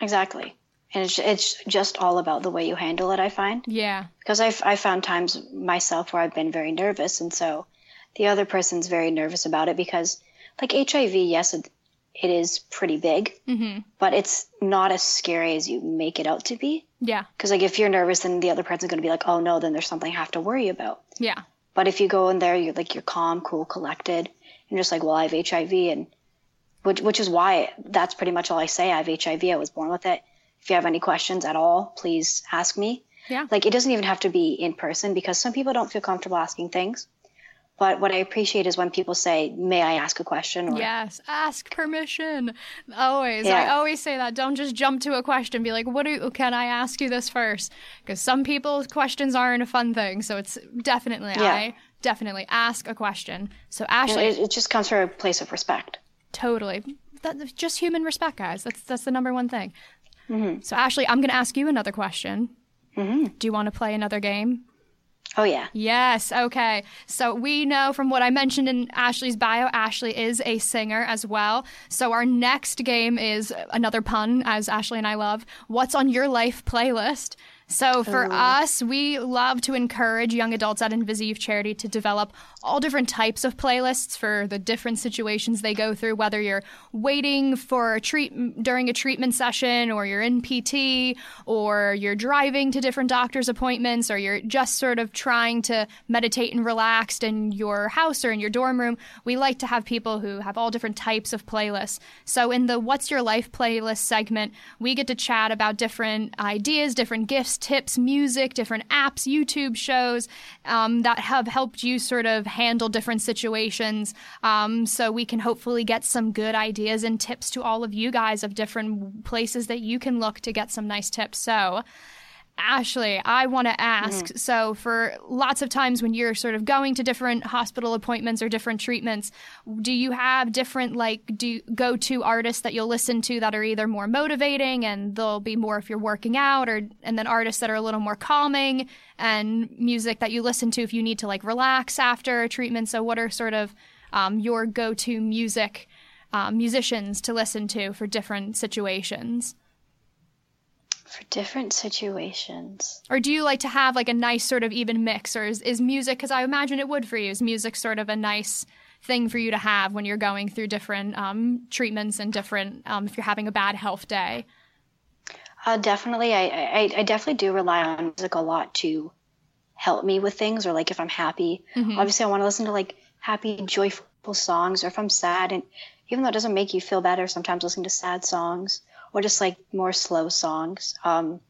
Exactly and it's, it's just all about the way you handle it i find. Yeah. Because I've, i found times myself where i've been very nervous and so the other person's very nervous about it because like hiv yes it, it is pretty big mm-hmm. but it's not as scary as you make it out to be. Yeah. Because like if you're nervous then the other person's going to be like oh no then there's something i have to worry about. Yeah. But if you go in there you're like you're calm cool collected and just like well i have hiv and which, which is why that's pretty much all i say. I have hiv i was born with it if you have any questions at all, please ask me. Yeah. Like it doesn't even have to be in person because some people don't feel comfortable asking things. But what I appreciate is when people say, "May I ask a question?" Or, yes, ask permission. Always, yeah. I always say that. Don't just jump to a question. Be like, "What do? Can I ask you this first? Because some people's questions aren't a fun thing. So it's definitely yeah. I definitely ask a question. So Ashley, it, it, just comes from a place of respect. Totally, that, just human respect, guys. That's that's the number one thing. Mm-hmm. So, Ashley, I'm going to ask you another question. Mm-hmm. Do you want to play another game? Oh, yeah. Yes. Okay. So we know from what I mentioned in Ashley's bio, Ashley is a singer as well. So our next game is another pun, as Ashley and I love. What's on your life playlist? So for Ooh. us, we love to encourage young adults at Invisi Youth Charity to develop all different types of playlists for the different situations they go through, whether you're waiting for a treat during a treatment session or you're in PT or you're driving to different doctor's appointments or you're just sort of trying to meditate and relax in your house or in your dorm room. We like to have people who have all different types of playlists. So in the What's Your Life playlist segment, we get to chat about different ideas, different gifts, tips, music, different apps, YouTube shows um, that have helped you sort of handle different situations. Um, so we can hopefully get some good ideas and tips to all of you guys of different places that you can look to get some nice tips. So, Ashley, I want to ask mm-hmm. so, for lots of times when you're sort of going to different hospital appointments or different treatments, do you have different, like, do go to artists that you'll listen to that are either more motivating and they'll be more if you're working out, or and then artists that are a little more calming and music that you listen to if you need to, like, relax after a treatment? So, what are sort of um, your go to music um, musicians to listen to for different situations? For different situations. Or do you like to have like a nice sort of even mix, or is, is music? Because I imagine it would for you. Is music sort of a nice thing for you to have when you're going through different um, treatments and different um, if you're having a bad health day? Uh, definitely, I, I, I definitely do rely on music a lot to help me with things, or like if I'm happy. Mm-hmm. Obviously, I want to listen to like happy, joyful songs, or if I'm sad, and even though it doesn't make you feel better, sometimes listening to sad songs or just like more slow songs. Um,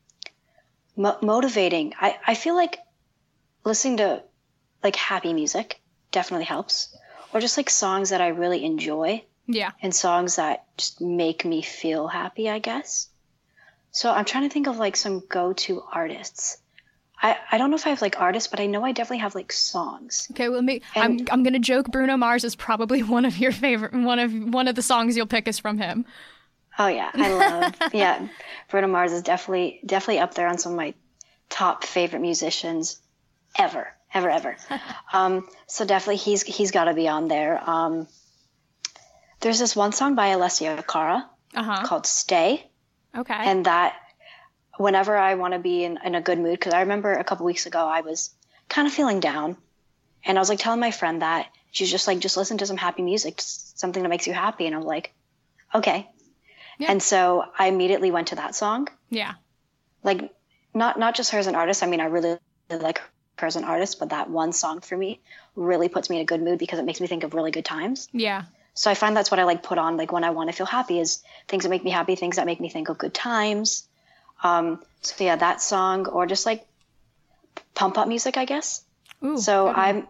mo- motivating. I, I feel like listening to like happy music definitely helps, or just like songs that I really enjoy. Yeah. And songs that just make me feel happy, I guess. So I'm trying to think of like some go to artists. I, I don't know if I have like artists, but I know I definitely have like songs. Okay, well, me, and, I'm I'm gonna joke. Bruno Mars is probably one of your favorite. One of one of the songs you'll pick is from him. Oh yeah, I love yeah. Bruno Mars is definitely definitely up there on some of my top favorite musicians ever, ever, ever. um, so definitely he's he's got to be on there. Um, there's this one song by Alessia Cara uh-huh. called "Stay." Okay. And that whenever I want to be in, in a good mood, because I remember a couple weeks ago I was kind of feeling down, And I was like telling my friend that she's just like, just listen to some happy music, something that makes you happy. And I'm like, okay. Yeah. And so I immediately went to that song. Yeah. Like not not just her as an artist. I mean, I really like her as an artist, but that one song for me really puts me in a good mood because it makes me think of really good times. Yeah. So I find that's what I like put on like when I want to feel happy is things that make me happy, things that make me think of good times. Um, so yeah, that song or just like pump up music, I guess. Ooh, so. I'm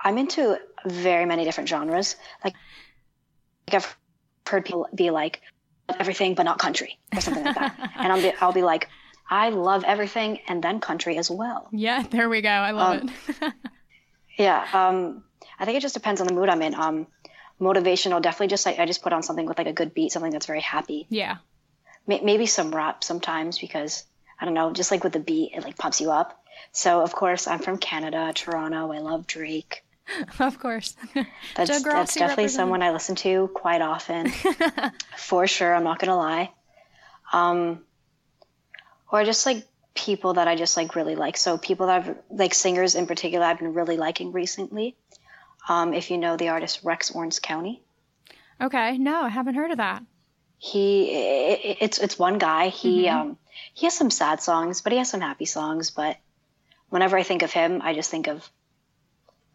I'm into very many different genres. Like, like I've heard people be like everything but not country or something like that, and I'll be I'll be like I love everything and then country as well. Yeah, there we go. I love Um, it. Yeah, um, I think it just depends on the mood I'm in. Um, motivational, definitely just like I just put on something with like a good beat, something that's very happy. yeah. May- maybe some rap sometimes because I don't know, just like with the beat, it like pumps you up. So of course I'm from Canada, Toronto. I love Drake. Of course. That's, that's definitely someone I listen to quite often, for sure. I'm not gonna lie. Um, or just like people that I just like really like. So people that I've like singers in particular I've been really liking recently. Um, if you know the artist Rex Orange County, okay. No, I haven't heard of that. he i- i- it's it's one guy. He Mm-hmm. um he has some sad songs, but he has some happy songs. But whenever I think of him, I just think of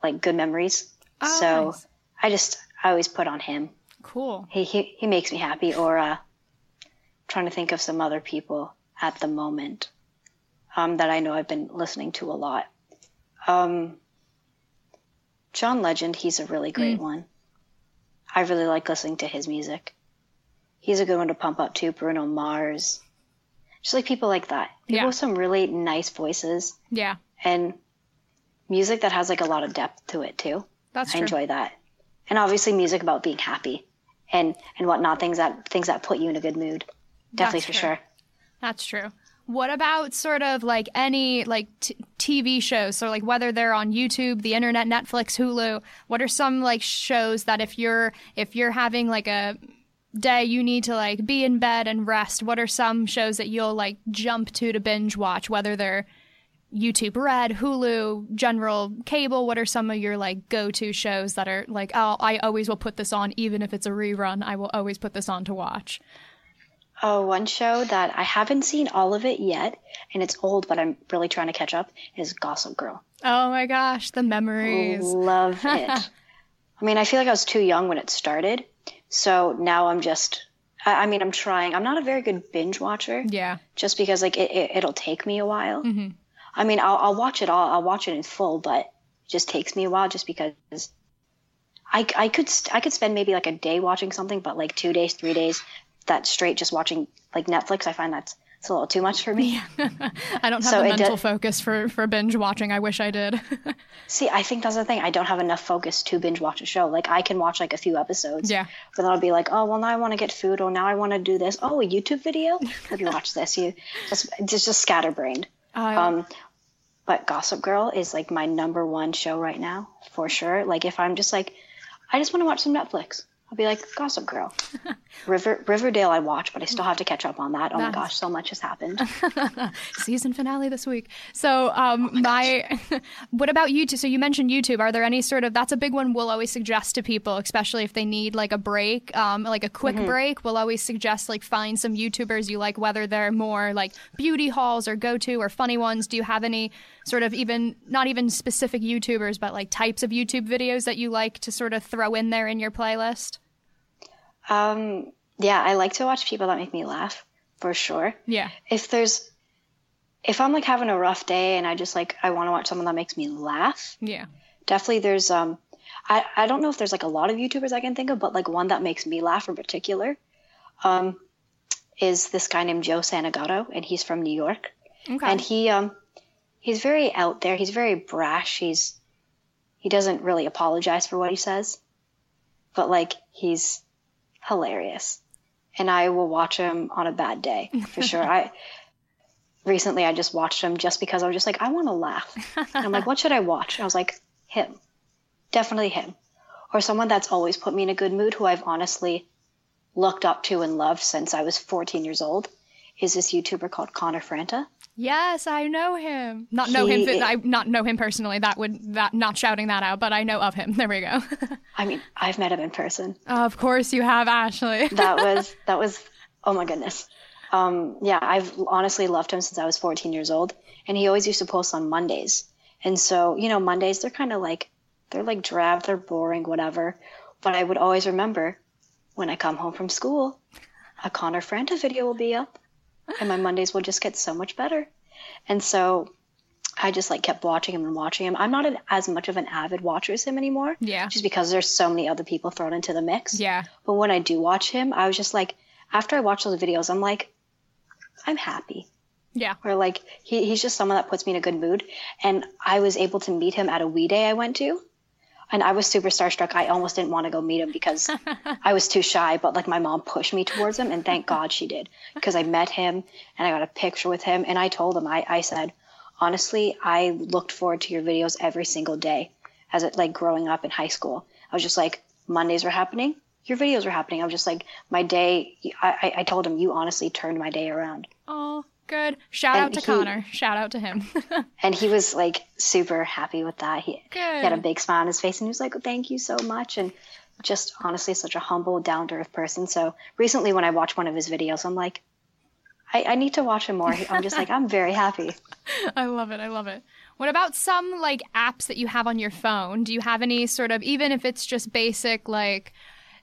like good memories. Oh, so nice. I just I always put on him. Cool. he he, he makes me happy or uh trying to think of some other people at the moment um that I know I've been listening to a lot um John Legend he's a really great Mm. one I really like listening to his music he's a good one to pump up too Bruno Mars just like people like that people Yeah. with some really nice voices Yeah. and music that has like a lot of depth to it too That's I true. enjoy that. And obviously music about being happy and and whatnot, things that things that put you in a good mood. Definitely That's for true. sure. That's true. What about sort of like any like t- TV shows? So like whether they're on YouTube, the internet, Netflix, Hulu. What are some like shows that if you're if you're having like a day you need to like be in bed and rest? What are some shows that you'll like jump to to binge watch? Whether they're YouTube Red, Hulu, general cable. What are some of your like go-to shows that are like oh I always will put this on even if it's a rerun. I will always put this on to watch. Oh, one show that I haven't seen all of it yet, and it's old, but I'm really trying to catch up, is Gossip Girl. Oh my gosh, the memories. Love it. I mean, I feel like I was too young when it started, so now I'm just. I I mean, I'm trying. I'm not a very good binge watcher, Yeah. just because like it, it it'll take me a while. Mhm. I mean, I'll I'll watch it all. I'll watch it in full, but it just takes me a while, just because. I, I could I could spend maybe like a day watching something, but like two days, three days, that straight just watching like Netflix. I find that's it's a little too much for me. I don't have So the mental focus for, for binge watching. I wish I did. See, I think that's the thing. I don't have enough focus to binge watch a show. Like I can watch like a few episodes, yeah. but then I'll be like, oh well, now I want to get food, or now I want to do this. Oh, a YouTube video. Let me watch this. You just just just scatterbrained. I, Um, but Gossip Girl is like my number one show right now for sure. Like if I'm just like, I just want to watch some Netflix, I'll be like Gossip Girl. River Riverdale I watch, but I still have to catch up on that. Oh my gosh, so much has happened. season finale this week. So, um, my, what about YouTube? So you mentioned YouTube. Are there any sort of that's a big one we'll always suggest to people, especially if they need like a break, um, like a quick break. We'll always suggest like find some YouTubers you like, whether they're more like beauty hauls or go to or funny ones. Do you have any sort of even not even specific YouTubers, but like types of YouTube videos that you like to sort of throw in there in your playlist? Um, yeah, I like to watch people that make me laugh for sure. Yeah. If there's if I'm like having a rough day and I just like I want to watch someone that makes me laugh, Yeah. definitely there's um I, I don't know if there's like a lot of YouTubers I can think of, but like one that makes me laugh in particular um is this guy named Joe Santagato and he's from New York. Okay. And he um he's very out there, he's very brash, he's he doesn't really apologize for what he says. But like he's hilarious. And I will watch him on a bad day for sure. I recently I just watched him just because I was just like, I want to laugh. And I'm like, what should I watch? And I was like, him. Definitely him. Or someone that's always put me in a good mood who I've honestly looked up to and loved since I was 14 years old is this YouTuber called Connor Franta. Yes, I know him. Not know him. I not know him personally. That would that not shouting that out, but I know of him. There we go. I mean, I've met him in person. of course, you have Ashley. That was that was oh my goodness. Um, yeah, I've honestly loved him since I was 14 years old, and he always used to post on Mondays. And so, you know, Mondays they're kind of like they're like drab, they're boring, whatever. But I would always remember when I come home from school, a Connor Franta video will be up, and my Mondays will just get so much better. And so, I just like kept watching him and watching him. I'm not an, as much of an avid watcher as him anymore, Yeah. just because there's so many other people thrown into the mix. yeah. But when I do watch him, I was just like, after I watch those videos, I'm like, I'm happy. Yeah. Or like, he, he's just someone that puts me in a good mood. And I was able to meet him at a We Day I went to. And I was super starstruck. I almost didn't want to go meet him because I was too shy. But like, my mom pushed me towards him. And thank God she did. Because I met him and I got a picture with him. And I told him, I, I said, honestly, I looked forward to your videos every single day as it like growing up in high school. I was just like, Mondays were happening, your videos were happening. I was just like, my day. I, I- I told him, you honestly turned my day around, Oh, good. Shout And out to he- Connor. Shout out to him. and he was like super happy with that. He, he had a big smile on his face, and he was like, thank you so much, and just honestly such a humble, down to earth person. So recently, when I watched one of his videos, I'm like. I, I need to watch him more. I'm just like, I'm very happy. I love it. I love it. What about some like apps that you have on your phone? Do you have any sort of even if it's just basic like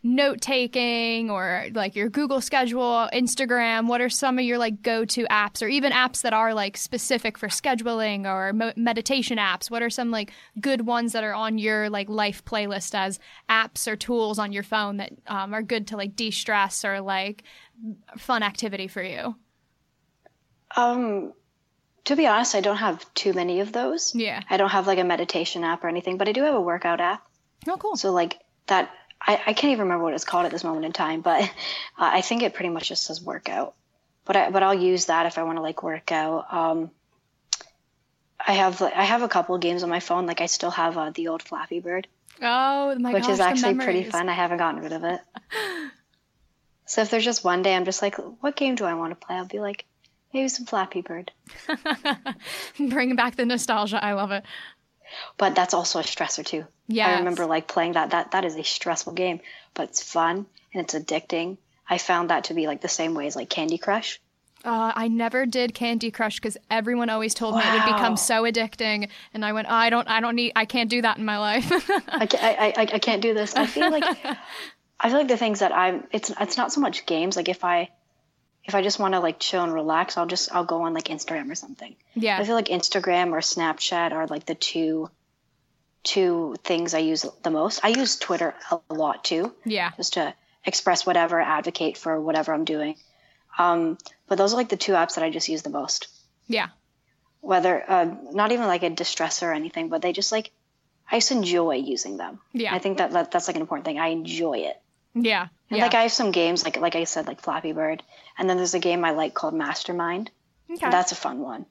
note taking or like your Google schedule, Instagram, what are some of your like go-to apps or even apps that are like specific for scheduling or mo- meditation apps? What are some like good ones that are on your like life playlist as apps or tools on your phone that um, are good to like de-stress or like fun activity for you? Um, to be honest, I don't have too many of those. Yeah. I don't have like a meditation app or anything, but I do have a workout app. Oh, cool. So like that, I, I can't even remember what it's called at this moment in time, but uh, I think it pretty much just says workout. But I, but I'll use that if I want to like work out. Um, I have I have a couple of games on my phone. Like I still have uh, the old Flappy Bird, Oh my which gosh, is actually pretty fun. I haven't gotten rid of it. so if there's just one day I'm just like, what game do I want to play? I'll be like, maybe some Flappy Bird. Bring back the nostalgia. I love it. But that's also a stressor too. Yeah. I remember like playing that. That that is a stressful game, but it's fun and it's addicting. I found that to be like the same way as like Candy Crush. Uh, I never did Candy Crush because everyone always told me it would become so addicting, and I went, oh, I don't, I don't need, I can't do that in my life. I, ca- I, I, I can't do this. I feel like I feel like the things that I'm it's it's not so much games. Like if I if I just want to like chill and relax, I'll just I'll go on like Instagram or something. yeah, I feel like Instagram or Snapchat are like the two two things I use the most. I use Twitter a lot too. yeah, just to express whatever, advocate for whatever I'm doing. Um, but those are like the two apps that I just use the most. yeah, Whether uh, not even like a distressor or anything, but they just like I just enjoy using them. Yeah. I think that, that that's like an important thing. I enjoy it. yeah, And yeah. like I have some games like like I said like Flappy Bird, and then there's a game I like called Mastermind. okay. That's a fun one.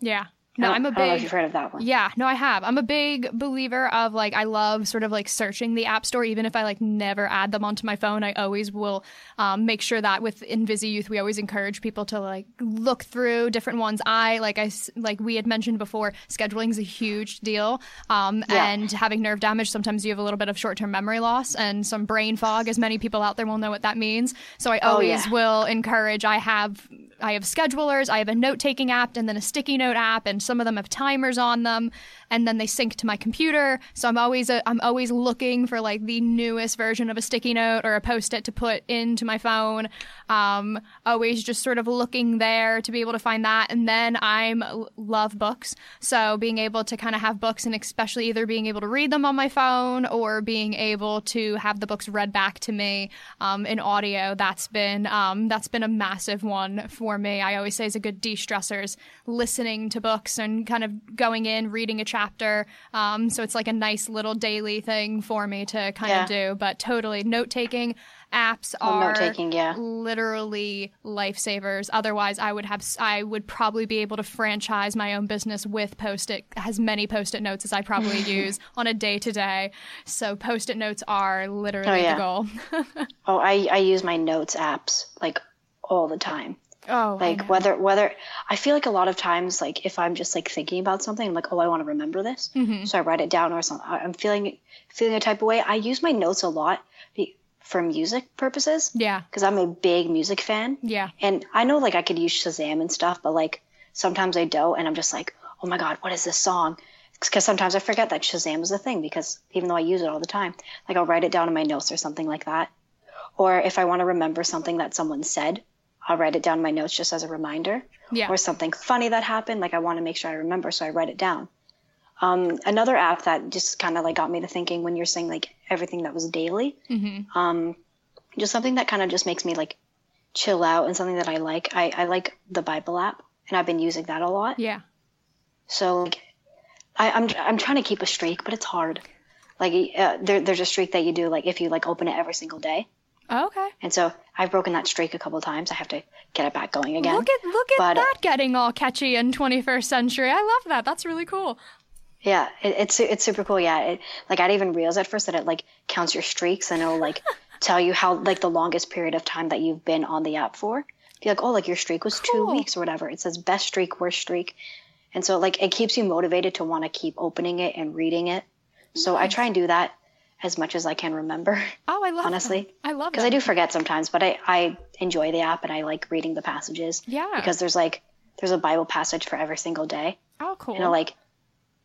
yeah. No, I'm a I don't know if big. you've heard of that one. Yeah, no, I have. I'm a big believer of like I love sort of like searching the app store, even if I like never add them onto my phone. I always will um, make sure that with Invisi Youth, we always encourage people to like look through different ones. I like I like we had mentioned before, scheduling is a huge deal, um, Yeah. and having nerve damage. Sometimes you have a little bit of short term memory loss and some brain fog, as many people out there will know what that means. So I Oh, always yeah. will encourage. I have I have schedulers, I have a note taking app, and then a sticky note app, and some of them have timers on them, and then they sync to my computer. So I'm always i I'm always looking for like the newest version of a sticky note or a post it to put into my phone. Um, always just sort of looking there to be able to find that, and then I'm love books, so being able to kind of have books, and especially either being able to read them on my phone or being able to have the books read back to me um, in audio. That's been um, that's been a massive one for me. I always say is a good de-stressors listening to books and kind of going in reading a chapter. Um, so it's like a nice little daily thing for me to kind Yeah. of do. But totally note taking apps Oh, are note-taking, yeah. literally lifesavers. Otherwise, I would have I would probably be able to franchise my own business with Post-it as many Post-it notes as I probably use on a day to day. So Post-it notes are literally Oh, yeah. the goal. Oh, I I use my notes apps like all the time. Oh, like whether whether I feel like a lot of times like if I'm just like thinking about something, I'm like, oh, I want to remember this, Mm-hmm. so I write it down or something. I'm feeling feeling a type of way. I use my notes a lot for music purposes Yeah. because I'm a big music fan. Yeah. And I know like I could use Shazam and stuff, but like sometimes I don't, and I'm just like, oh my god, what is this song? Because sometimes I forget that Shazam is a thing because even though I use it all the time, like I'll write it down in my notes or something like that. Or if I want to remember something that someone said, I'll write it down in my notes just as a reminder. Yeah. Or something funny that happened, like I want to make sure I remember, so I write it down. Um, another app that just kind of like got me to thinking when you're saying like everything that was daily, Mm-hmm. um, just something that kind of just makes me like chill out and something that I like. I, I like the Bible app, and I've been using that a lot. Yeah. So like, I, I'm I'm trying to keep a streak, but it's hard. Like uh, there, there's a streak that you do like if you like open it every single day, Okay. and so I've broken that streak a couple of times. I have to get it back going again. Look at look at But- uh, that getting all catchy in 21st century. I love that. That's really cool. Yeah, it, it's it's super cool. Yeah, it, like I didn't even realize at first that it like counts your streaks and it'll like tell you how like the longest period of time that you've been on the app for. Be like, oh, like your streak was two weeks or whatever. It says best streak, worst streak, and so like it keeps you motivated to want to keep opening it and reading it. So I try and do that as much as I can remember Oh, I love it. Honestly, that. I love it. because. I do forget sometimes, but I I enjoy the app and I like reading the passages. Yeah. Because there's like there's a Bible passage for every single day. Oh, cool. You know, like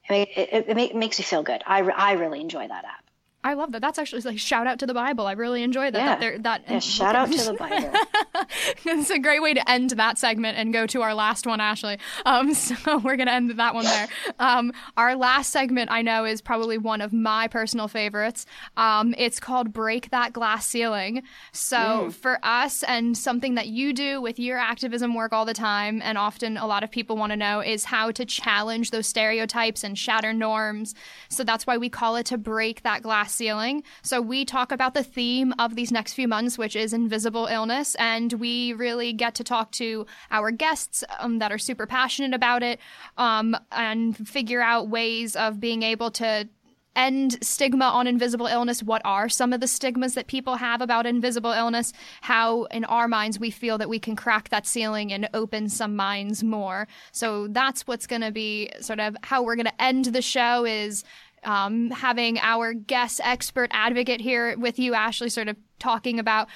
it, it, it, makes you feel good. I, I really enjoy that app. I love that. That's actually like shout out to the Bible. I really enjoy that. Yeah. That, there- that Yeah, shout out to the Bible. it's a great way to end that segment and go to our last one, Ashley. Um, so we're gonna end that one there. Um, our last segment, I know, is probably one of my personal favorites. Um, it's called "Break That Glass Ceiling." So for us, and something that you do with your activism work all the time, and often a lot of people want to know, is how to challenge those stereotypes and shatter norms. So that's why we call it to break that glass ceiling. So we talk about the theme of these next few months, which is invisible illness, and we really get to talk to our guests um, that are super passionate about it um, and figure out ways of being able to end stigma on invisible illness. What are some of the stigmas that people have about invisible illness? How, in our minds, we feel that we can crack that ceiling and open some minds more. So that's what's going to be sort of how we're going to end the show is um, having our guest expert advocate here with you, Ashley, sort of talking about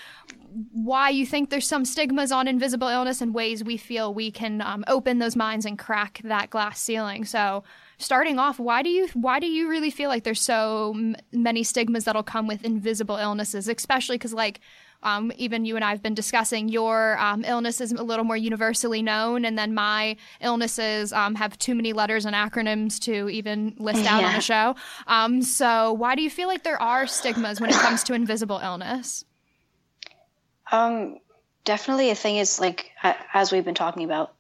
why you think there's some stigmas on invisible illness and ways we feel we can um, open those minds and crack that glass ceiling. So, starting off, why do you why do you really feel like there's so m- many stigmas that'll come with invisible illnesses, especially because like. Um, even you and I have been discussing your um, illness is a little more universally known, and then my illnesses um, have too many letters and acronyms to even list out on Yeah. a show. Um, so, why do you feel like there are stigmas when it comes to invisible illness? Um, definitely a thing is like as we've been talking about,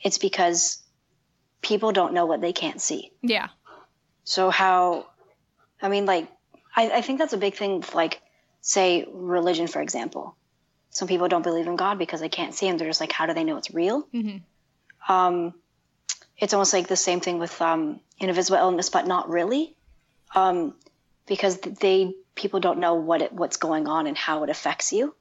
it's because people don't know what they can't see. Yeah. So how, I mean, like I, I think that's a big thing. Like say religion, for example. Some people don't believe in God because they can't see him. They're just like, how do they know it's real? Mhm. Um, it's almost like the same thing with um, invisible illness, but not really, um, because they people don't know what it, what's going on and how it affects you.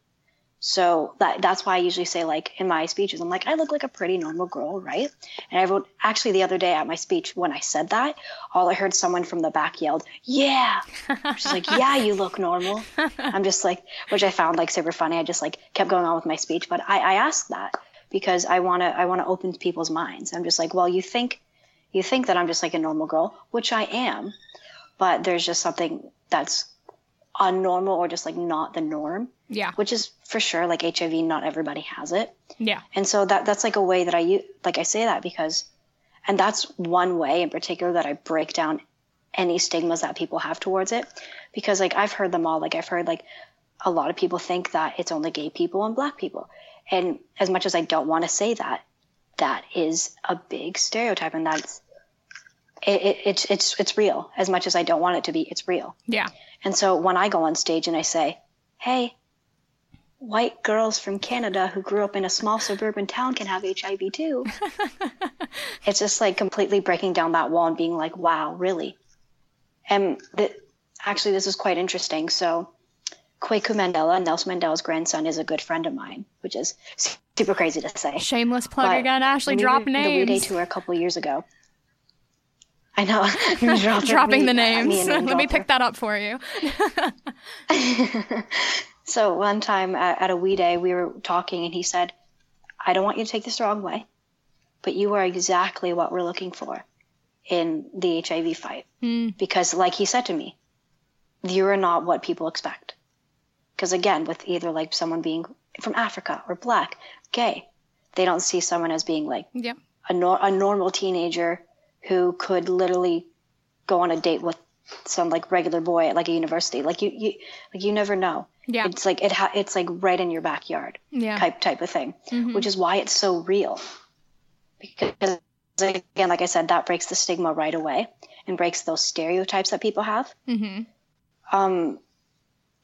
So that that's why I usually say like in my speeches, I'm like, I look like a pretty normal girl, right? And I wrote actually the other day at my speech when I said that, all I heard someone from the back yelled, "Yeah!" She's like, "Yeah, you look normal." I'm just like, which I found like super funny. I just like kept going on with my speech, but I, I asked that because I wanna I wanna open people's minds. I'm just like, well, you think you think that I'm just like a normal girl, which I am, but there's just something that's unnormal or just like not the norm Yeah. which is for sure like HIV. Not everybody has it, Yeah. and so that that's like a way that I use. Like I say that because, and that's one way in particular that I break down any stigmas that people have towards it, because like I've heard them all. Like I've heard like a lot of people think that it's only gay people and black people, and as much as I don't want to say that, that is a big stereotype, and that's it, it, it's it's it's real. As much as I don't want it to be, it's real. Yeah. And so when I go on stage and I say, hey, white girls from Canada who grew up in a small suburban town can have HIV too, it's just like completely breaking down that wall and being like, wow, really? And the, actually, this is quite interesting. So, Kwaku Mandela, Nelson Mandela's grandson, is a good friend of mine, which is super crazy to say. Shameless plug But again, Ashley. we Drop at The We Day tour a couple years ago. I know. Dropping Dropping me- the names. me name Let me pick that up for you. So one time at, at a we day, we were talking, and he said, "I don't want you to take this the wrong way, but you are exactly what we're looking for in the HIV fight. Hmm. Because, like he said to me, you are not what people expect. Because again, with either like someone being from Africa or black, gay, they don't see someone as being like Yep. a, nor- a normal teenager who could literally go on a date with some like regular boy at like a university. Like you, you like you never know. Yeah. It's like it ha- it's like right in your backyard Yeah. type type of thing, which is why it's so real. Because again, like I said, that breaks the stigma right away and breaks those stereotypes that people have. hmm Um,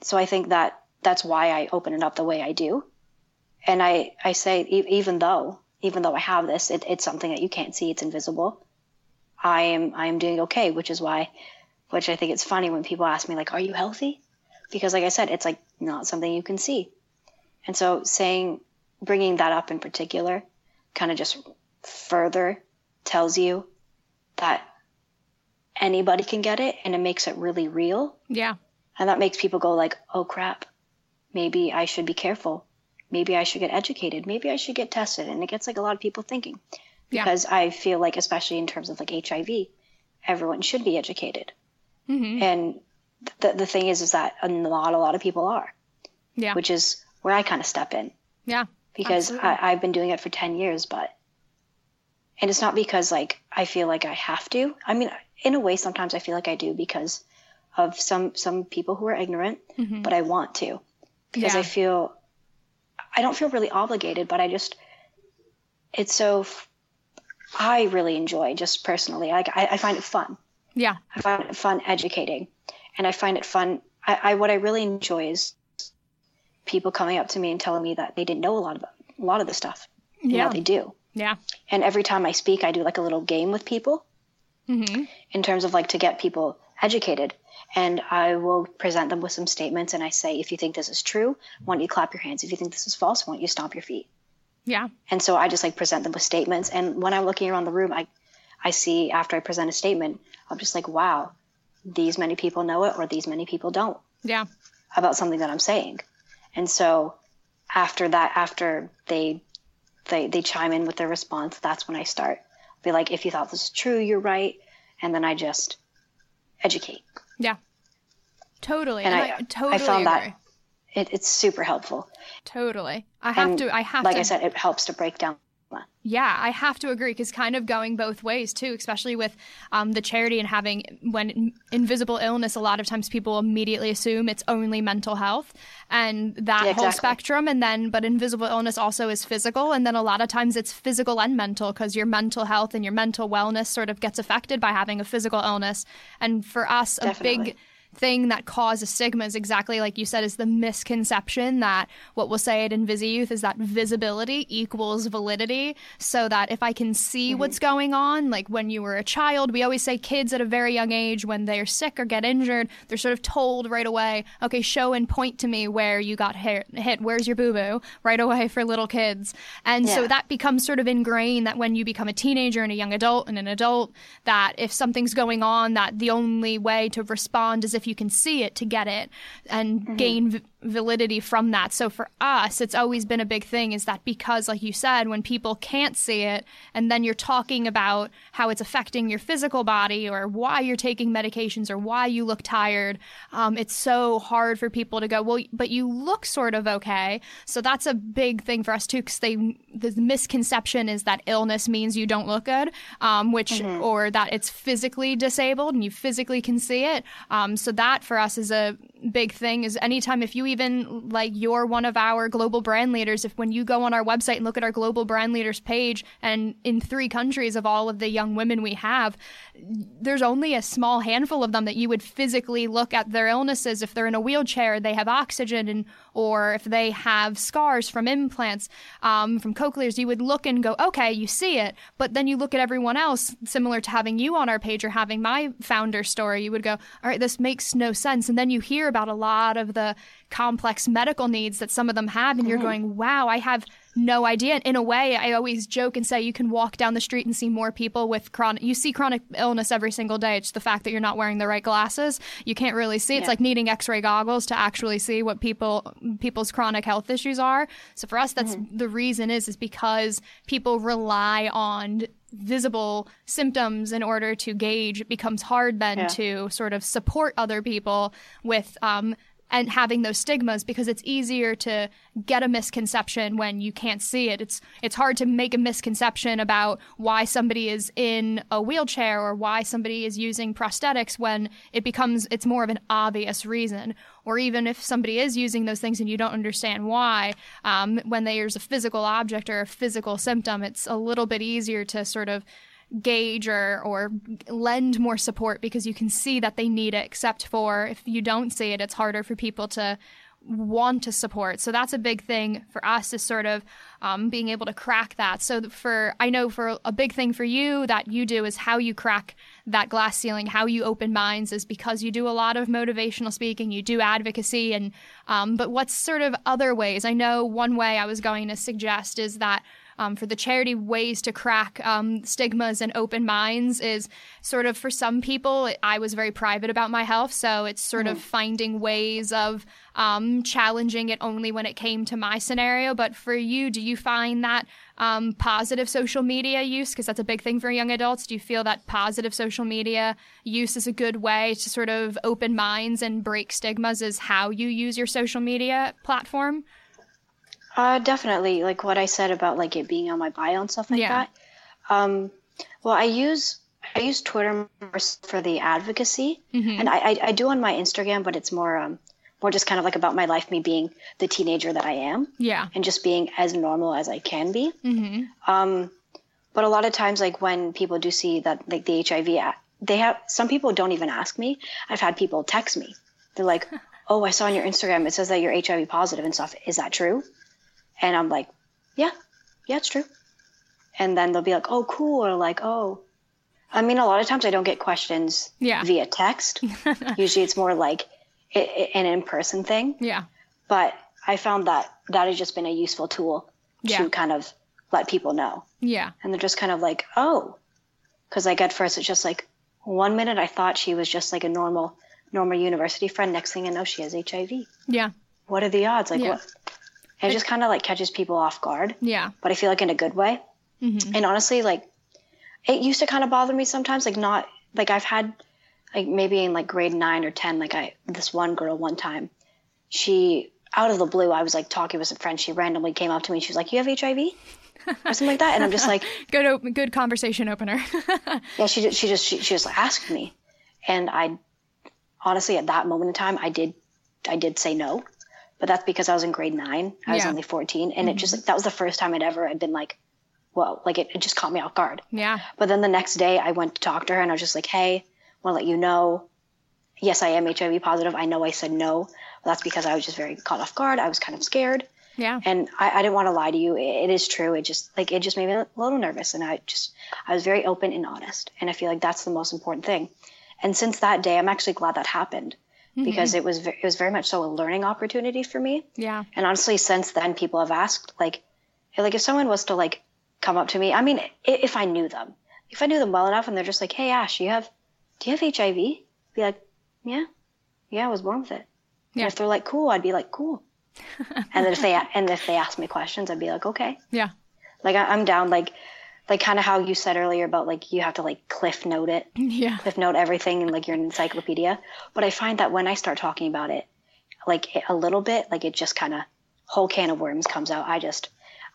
so I think that that's why I open it up the way I do. And I, I say, e- even though, even though I have this, it, it's something that you can't see. It's invisible. I am, I am doing okay, which is why, which I think it's funny when people ask me like, are you healthy? Because like I said, it's like not something you can see. And so saying, bringing that up in particular kind of just further tells you that anybody can get it and it makes it really real Yeah. and that makes people go like, "Oh crap. Maybe I should be careful. Maybe I should get educated. Maybe I should get tested." And it gets like a lot of people thinking. Yeah. Because I feel like especially in terms of like HIV, everyone should be educated. hmm And the the thing is is that not a lot of people are, Yeah. which is where I kind of step in yeah. because Absolutely. I, I've been doing it for 10 years, but, and it's not because like I feel like I have to. I mean, in a way, sometimes I feel like I do because of some, some people who are ignorant, Mhm. but I want to because Yeah. I feel, I don't feel really obligated, but I just, it's so, f- I really enjoy just personally. Like I, I find it fun. Yeah. I find it fun educating, and I find it fun. I, I what I really enjoy is people coming up to me and telling me that they didn't know a lot of a lot of the stuff. Yeah. now they do. Yeah. And every time I speak, I do like a little game with people hmm in terms of like to get people educated. And I will present them with some statements, and I say, if you think this is true, why don't you clap your hands? If you think this is false, why don't you stomp your feet? Yeah. And so I just like present them with statements. And when I'm looking around the room, I, I see after I present a statement, I'm just like, wow, these many people know it or these many people don't Yeah. about something that I'm saying. And so after that, after they, they, they chime in with their response, that's when I start. Be like, if you thought this is true, you're right. And then I just educate. Yeah. Totally. And And, I- I, totally I found agree. that It, it's super helpful. Totally. I have And to. I have to like to. I said, it helps to break down. Yeah, I have to agree because kind of going both ways too, especially with um, the charity and having when invisible illness, a lot of times people immediately assume it's only mental health and that Yeah, whole exactly. spectrum. And then, but invisible illness also is physical. And then a lot of times it's physical and mental because your mental health and your mental wellness sort of gets affected by having a physical illness. And for us, a big thing that causes stigma is exactly like you said is the misconception that what we'll say at InvisiYouth is that visibility equals validity. So that if I can see mm-hmm. what's going on like when you were a child we always say kids at a very young age when they're sick or get injured they're sort of told right away okay show and point to me where you got hit, hit. Where's your boo-boo? Right away for little kids. And so that becomes sort of ingrained that when you become a teenager and a young adult and an adult that if something's going on that the only way to respond is if you can see it to get it and gain v- validity from that. So for us it's always been a big thing is that because like you said when people can't see it and then you're talking about how it's affecting your physical body or why you're taking medications or why you look tired um, it's so hard for people to go well but you look sort of okay. So that's a big thing for us too because they the misconception is that illness means you don't look good um, which or that it's physically disabled and you physically can see it. Um, so that for us is a big thing is anytime if you even like you're one of our global brand leaders if when you go on our website and look at our global brand leaders page and in three countries of all of the young women we have there's only a small handful of them that you would physically look at their illnesses. If they're in a wheelchair they have oxygen and or if they have scars from implants um, from cochlears you would look and go okay you see it. But then you look at everyone else similar to having you on our page or having my founder story you would go all right this makes no sense. And then you hear about a lot of the complex medical needs that some of them have and you're going wow i have no idea. In a way, I always joke and say you can walk down the street and see more people with chronic. You see chronic illness every single day. It's the fact that you're not wearing the right glasses. You can't really see. It's Yeah. like needing X-ray goggles to actually see what people people's chronic health issues are. So for us, that's the reason is is because people rely on visible symptoms in order to gauge. It becomes hard then Yeah. to sort of support other people with um, and having those stigmas because it's easier to get a misconception when you can't see it. It's it's hard to make a misconception about why somebody is in a wheelchair or why somebody is using prosthetics when it becomes it's more of an obvious reason. Or even if somebody is using those things and you don't understand why, um, when there's a physical object or a physical symptom, it's a little bit easier to sort of gauge or or lend more support because you can see that they need it except for if you don't see it it's harder for people to want to support. So that's a big thing for us is sort of um, being able to crack that. So for i know for a big thing for you that you do is how you crack that glass ceiling how you open minds is because you do a lot of motivational speaking you do advocacy and um, but what's sort of other ways? I know one way i was going to suggest is that um, for the charity ways to crack um, stigmas and open minds is sort of for some people i was very private about my health. So it's sort of finding ways of um, challenging it only when it came to my scenario. But for you do you find that um, positive social media use? Because that's a big thing for young adults. Do you feel that positive social media use is a good way to sort of open minds and break stigmas is how you use your social media platform Uh, definitely, like what I said about like it being on my bio and stuff like Yeah. that. Um, well, I use I use Twitter more for the advocacy, and I, I I do on my Instagram, but it's more um more just kind of like about my life, me being the teenager that I am, yeah and just being as normal as I can be. hmm Um, but a lot of times, like when people do see that like the HIV, they have some people don't even ask me. I've had people text me. They're like, "Oh, I saw on your Instagram it says that you're HIV positive and stuff. Is that true?" And I'm like, "Yeah, yeah, it's true." And then they'll be like, "Oh, cool," or like, "Oh." I mean, a lot of times I don't get questions Yeah. via text. Usually, it's more like i- i- an in-person thing yeah but I found that that has just been a useful tool Yeah. to kind of let people know. yeah And they're just kind of like, oh, because like at first it's just like one minute I thought she was just like a normal, normal university friend. Next thing I know, she has HIV. yeah What are the odds? Like Yeah. what? And it just kind of like catches people off guard, yeah but I feel like in a good way. Mhm. And honestly, like it used to kind of bother me sometimes. Like not like I've had like maybe in like grade nine or ten, like I this one girl one time, she out of the blue, I was like talking with some friends. She randomly came up to me. and She was like, "You have HIV?" or something like that. And I'm just like, good good conversation opener yeah. She just she just she, she just asked me, and I honestly at that moment in time, I did I did say no, but that's because I was in grade nine. I was Yeah. only 14, and it mm-hmm. just that was the first time I'd ever, I'd been like, whoa, like it, it just caught me off guard. yeah But then the next day, I went to talk to her and I was just like, hey, want to let you know, yes, I am HIV positive. I know I said no. But that's because I was just very caught off guard. I was kind of scared. yeah And I, I didn't want to lie to you. It, it is true. It just, like, it just made me a little nervous. And I just, I was very open and honest. And I feel like that's the most important thing. And since that day, I'm actually glad that happened because mm-hmm. it was, it was very much so a learning opportunity for me. yeah And honestly, since then, people have asked, like, like if someone was to like come up to me, I mean, if I knew them, if I knew them well enough, and they're just like, "Hey, Ash, you have, do you have HIV?" Be like, "Yeah, yeah, I was born with it." Yeah. And if they're like, "Cool," I'd be like, "Cool." and then if they and if they ask me questions, I'd be like, "Okay." yeah Like I, I'm down. Like, like kind of how you said earlier about like you have to like cliff note it yeah cliff note everything and like you're an encyclopedia. But I find that when I start talking about it, like a little bit, like it just kind of whole can of worms comes out. I just,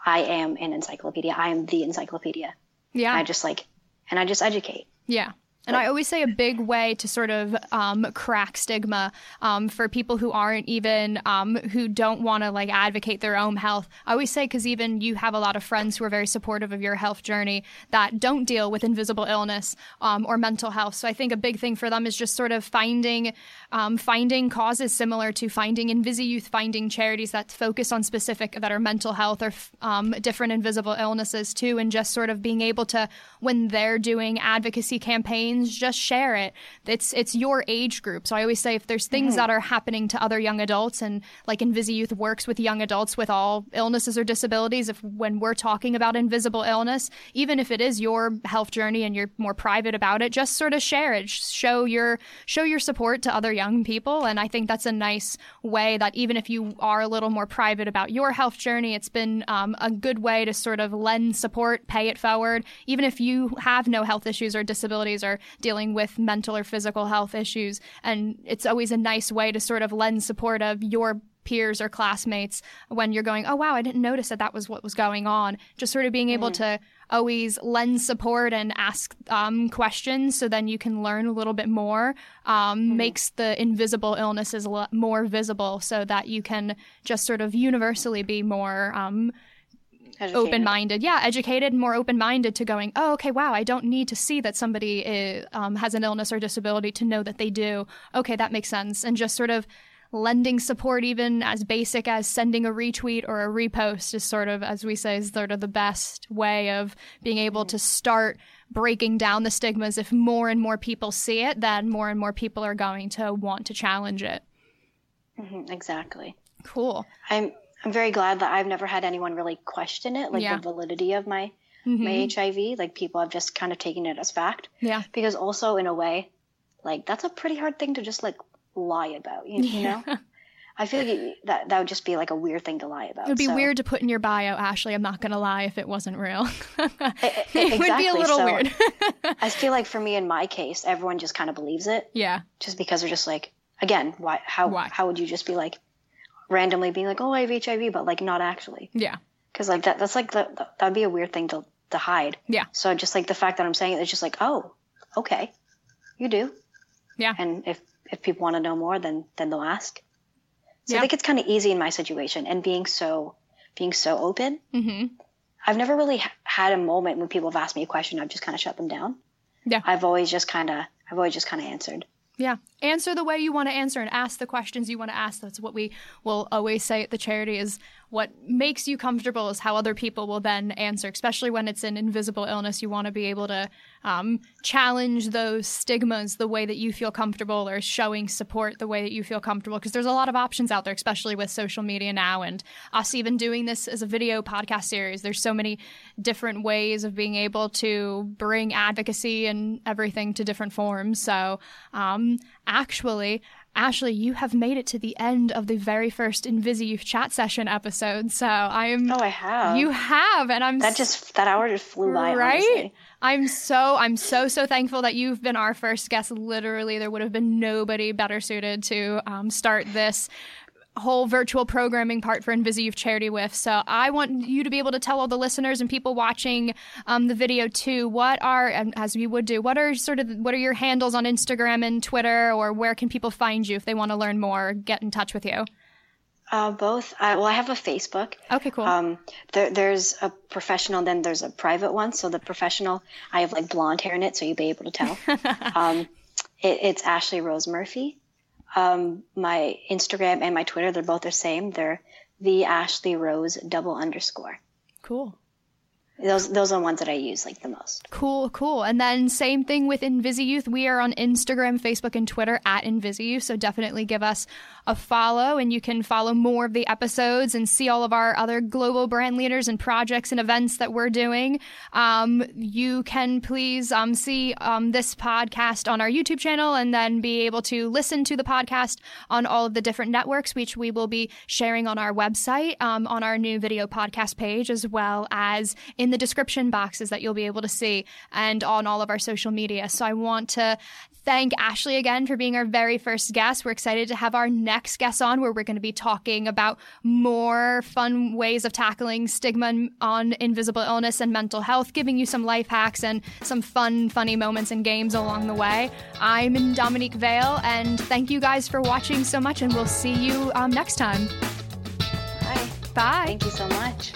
I am an encyclopedia. I am the encyclopedia. yeah I just like, and I just educate. Yeah. And I always say a big way to sort of um, crack stigma um, for people who aren't even um, who don't want to like advocate their own health. I always say because even you have a lot of friends who are very supportive of your health journey that don't deal with invisible illness um, or mental health. So I think a big thing for them is just sort of finding um, finding causes similar to finding InvisiYouth, finding charities that focus on specific that are mental health or um, different invisible illnesses too, and just sort of being able to when they're doing advocacy campaigns means just share it. It's it's your age group. So I always say if there's things mm-hmm. that are happening to other young adults and like InvisiYouth works with young adults with all illnesses or disabilities, if when we're talking about invisible illness, even if it is your health journey and you're more private about it, just sort of share it. Show your show your support to other young people. And I think that's a nice way that even if you are a little more private about your health journey, it's been um, a good way to sort of lend support, pay it forward. Even if you have no health issues or disabilities or dealing with mental or physical health issues, and it's always a nice way to sort of lend support of your peers or classmates when you're going, oh, wow, I didn't notice that that was what was going on. Just sort of being able mm. to always lend support and ask um, questions so then you can learn a little bit more um, mm. makes the invisible illnesses a lot more visible so that you can just sort of universally be more um, open minded. Yeah, educated and more open minded to going, oh, okay, wow, I don't need to see that somebody is, um, has an illness or disability to know that they do. Okay, that makes sense. And just sort of lending support, even as basic as sending a retweet or a repost, is sort of, as we say, is sort of the best way of being able mm-hmm. to start breaking down the stigmas. If more and more people see it, then more and more people are going to want to challenge it. Mm-hmm, exactly. Cool. I'm I'm very glad that I've never had anyone really question it, like yeah. the validity of my mm-hmm. my HIV. Like people have just kind of taken it as fact. Yeah. Because also in a way, like that's a pretty hard thing to just like lie about. You, you know. I feel like that that would just be like a weird thing to lie about. It would be so. weird to put in your bio, Ashley. I'm not gonna lie if it wasn't real. it, it, it would be a little so, weird. I feel like for me, in my case, everyone just kind of believes it. Yeah. Just because they're just like, again, why? How? Why? How would you just be like, randomly being like, "Oh, I have HIV," but like not actually. Yeah. Because like that, that's like the, that'd be a weird thing to to hide. Yeah. So just like the fact that I'm saying it, it's just like, oh, okay, you do. Yeah. And if if people want to know more, then then they'll ask. So yeah. I think it's kind of easy in my situation, and being so being so open. Mm-hmm. I've never really had a moment when people have asked me a question. I've just kind of shut them down. Yeah. I've always just kind of I've always just kind of answered. Yeah. Answer the way you want to answer and ask the questions you want to ask. That's what we will always say at the charity is what makes you comfortable is how other people will then answer, especially when it's an invisible illness. You want to be able to um, challenge those stigmas the way that you feel comfortable or showing support the way that you feel comfortable. Because there's a lot of options out there, especially with social media now and us even doing this as a video podcast series. There's so many different ways of being able to bring advocacy and everything to different forms. So, um, actually, Ashley, you have made it to the end of the very first InvisiYouth chat session episode. So I am. Oh, I have. You have, and I'm. That just that hour just flew by. Right. Honestly. I'm so I'm so so thankful that you've been our first guest. Literally, there would have been nobody better suited to um, start this whole virtual programming part for InvisiYouth Charity with. So I want you to be able to tell all the listeners and people watching um, the video too, what are, as we would do, what are sort of, what are your handles on Instagram and Twitter, or where can people find you if they want to learn more, get in touch with you? Uh, both. Uh, well, I have a Facebook. Okay, cool. Um, there, there's a professional, then there's a private one. So the professional, I have like blonde hair in it, so you'll be able to tell. um, it, it's Ashley Rose Murphy. Um, my Instagram and my Twitter, they're both the same. They're the Ashley Rose double underscore. Cool. Those those are the ones that I use like the most. Cool, cool. And then same thing with InvisiYouth. We are on Instagram, Facebook, and Twitter at InvisiYouth. So definitely give us a follow, and you can follow more of the episodes and see all of our other global brand leaders and projects and events that we're doing. Um, you can please um, see um, this podcast on our YouTube channel, and then be able to listen to the podcast on all of the different networks, which we will be sharing on our website, um, on our new video podcast page, as well as in in the description boxes that you'll be able to see and on all of our social media. So I want to thank Ashley again for being our very first guest. We're excited to have our next guest on where we're going to be talking about more fun ways of tackling stigma on invisible illness and mental health, giving you some life hacks and some fun, funny moments and games along the way. I'm Dominique Vale, and thank you guys for watching so much, and we'll see you um, next time. Bye. Bye. Thank you so much.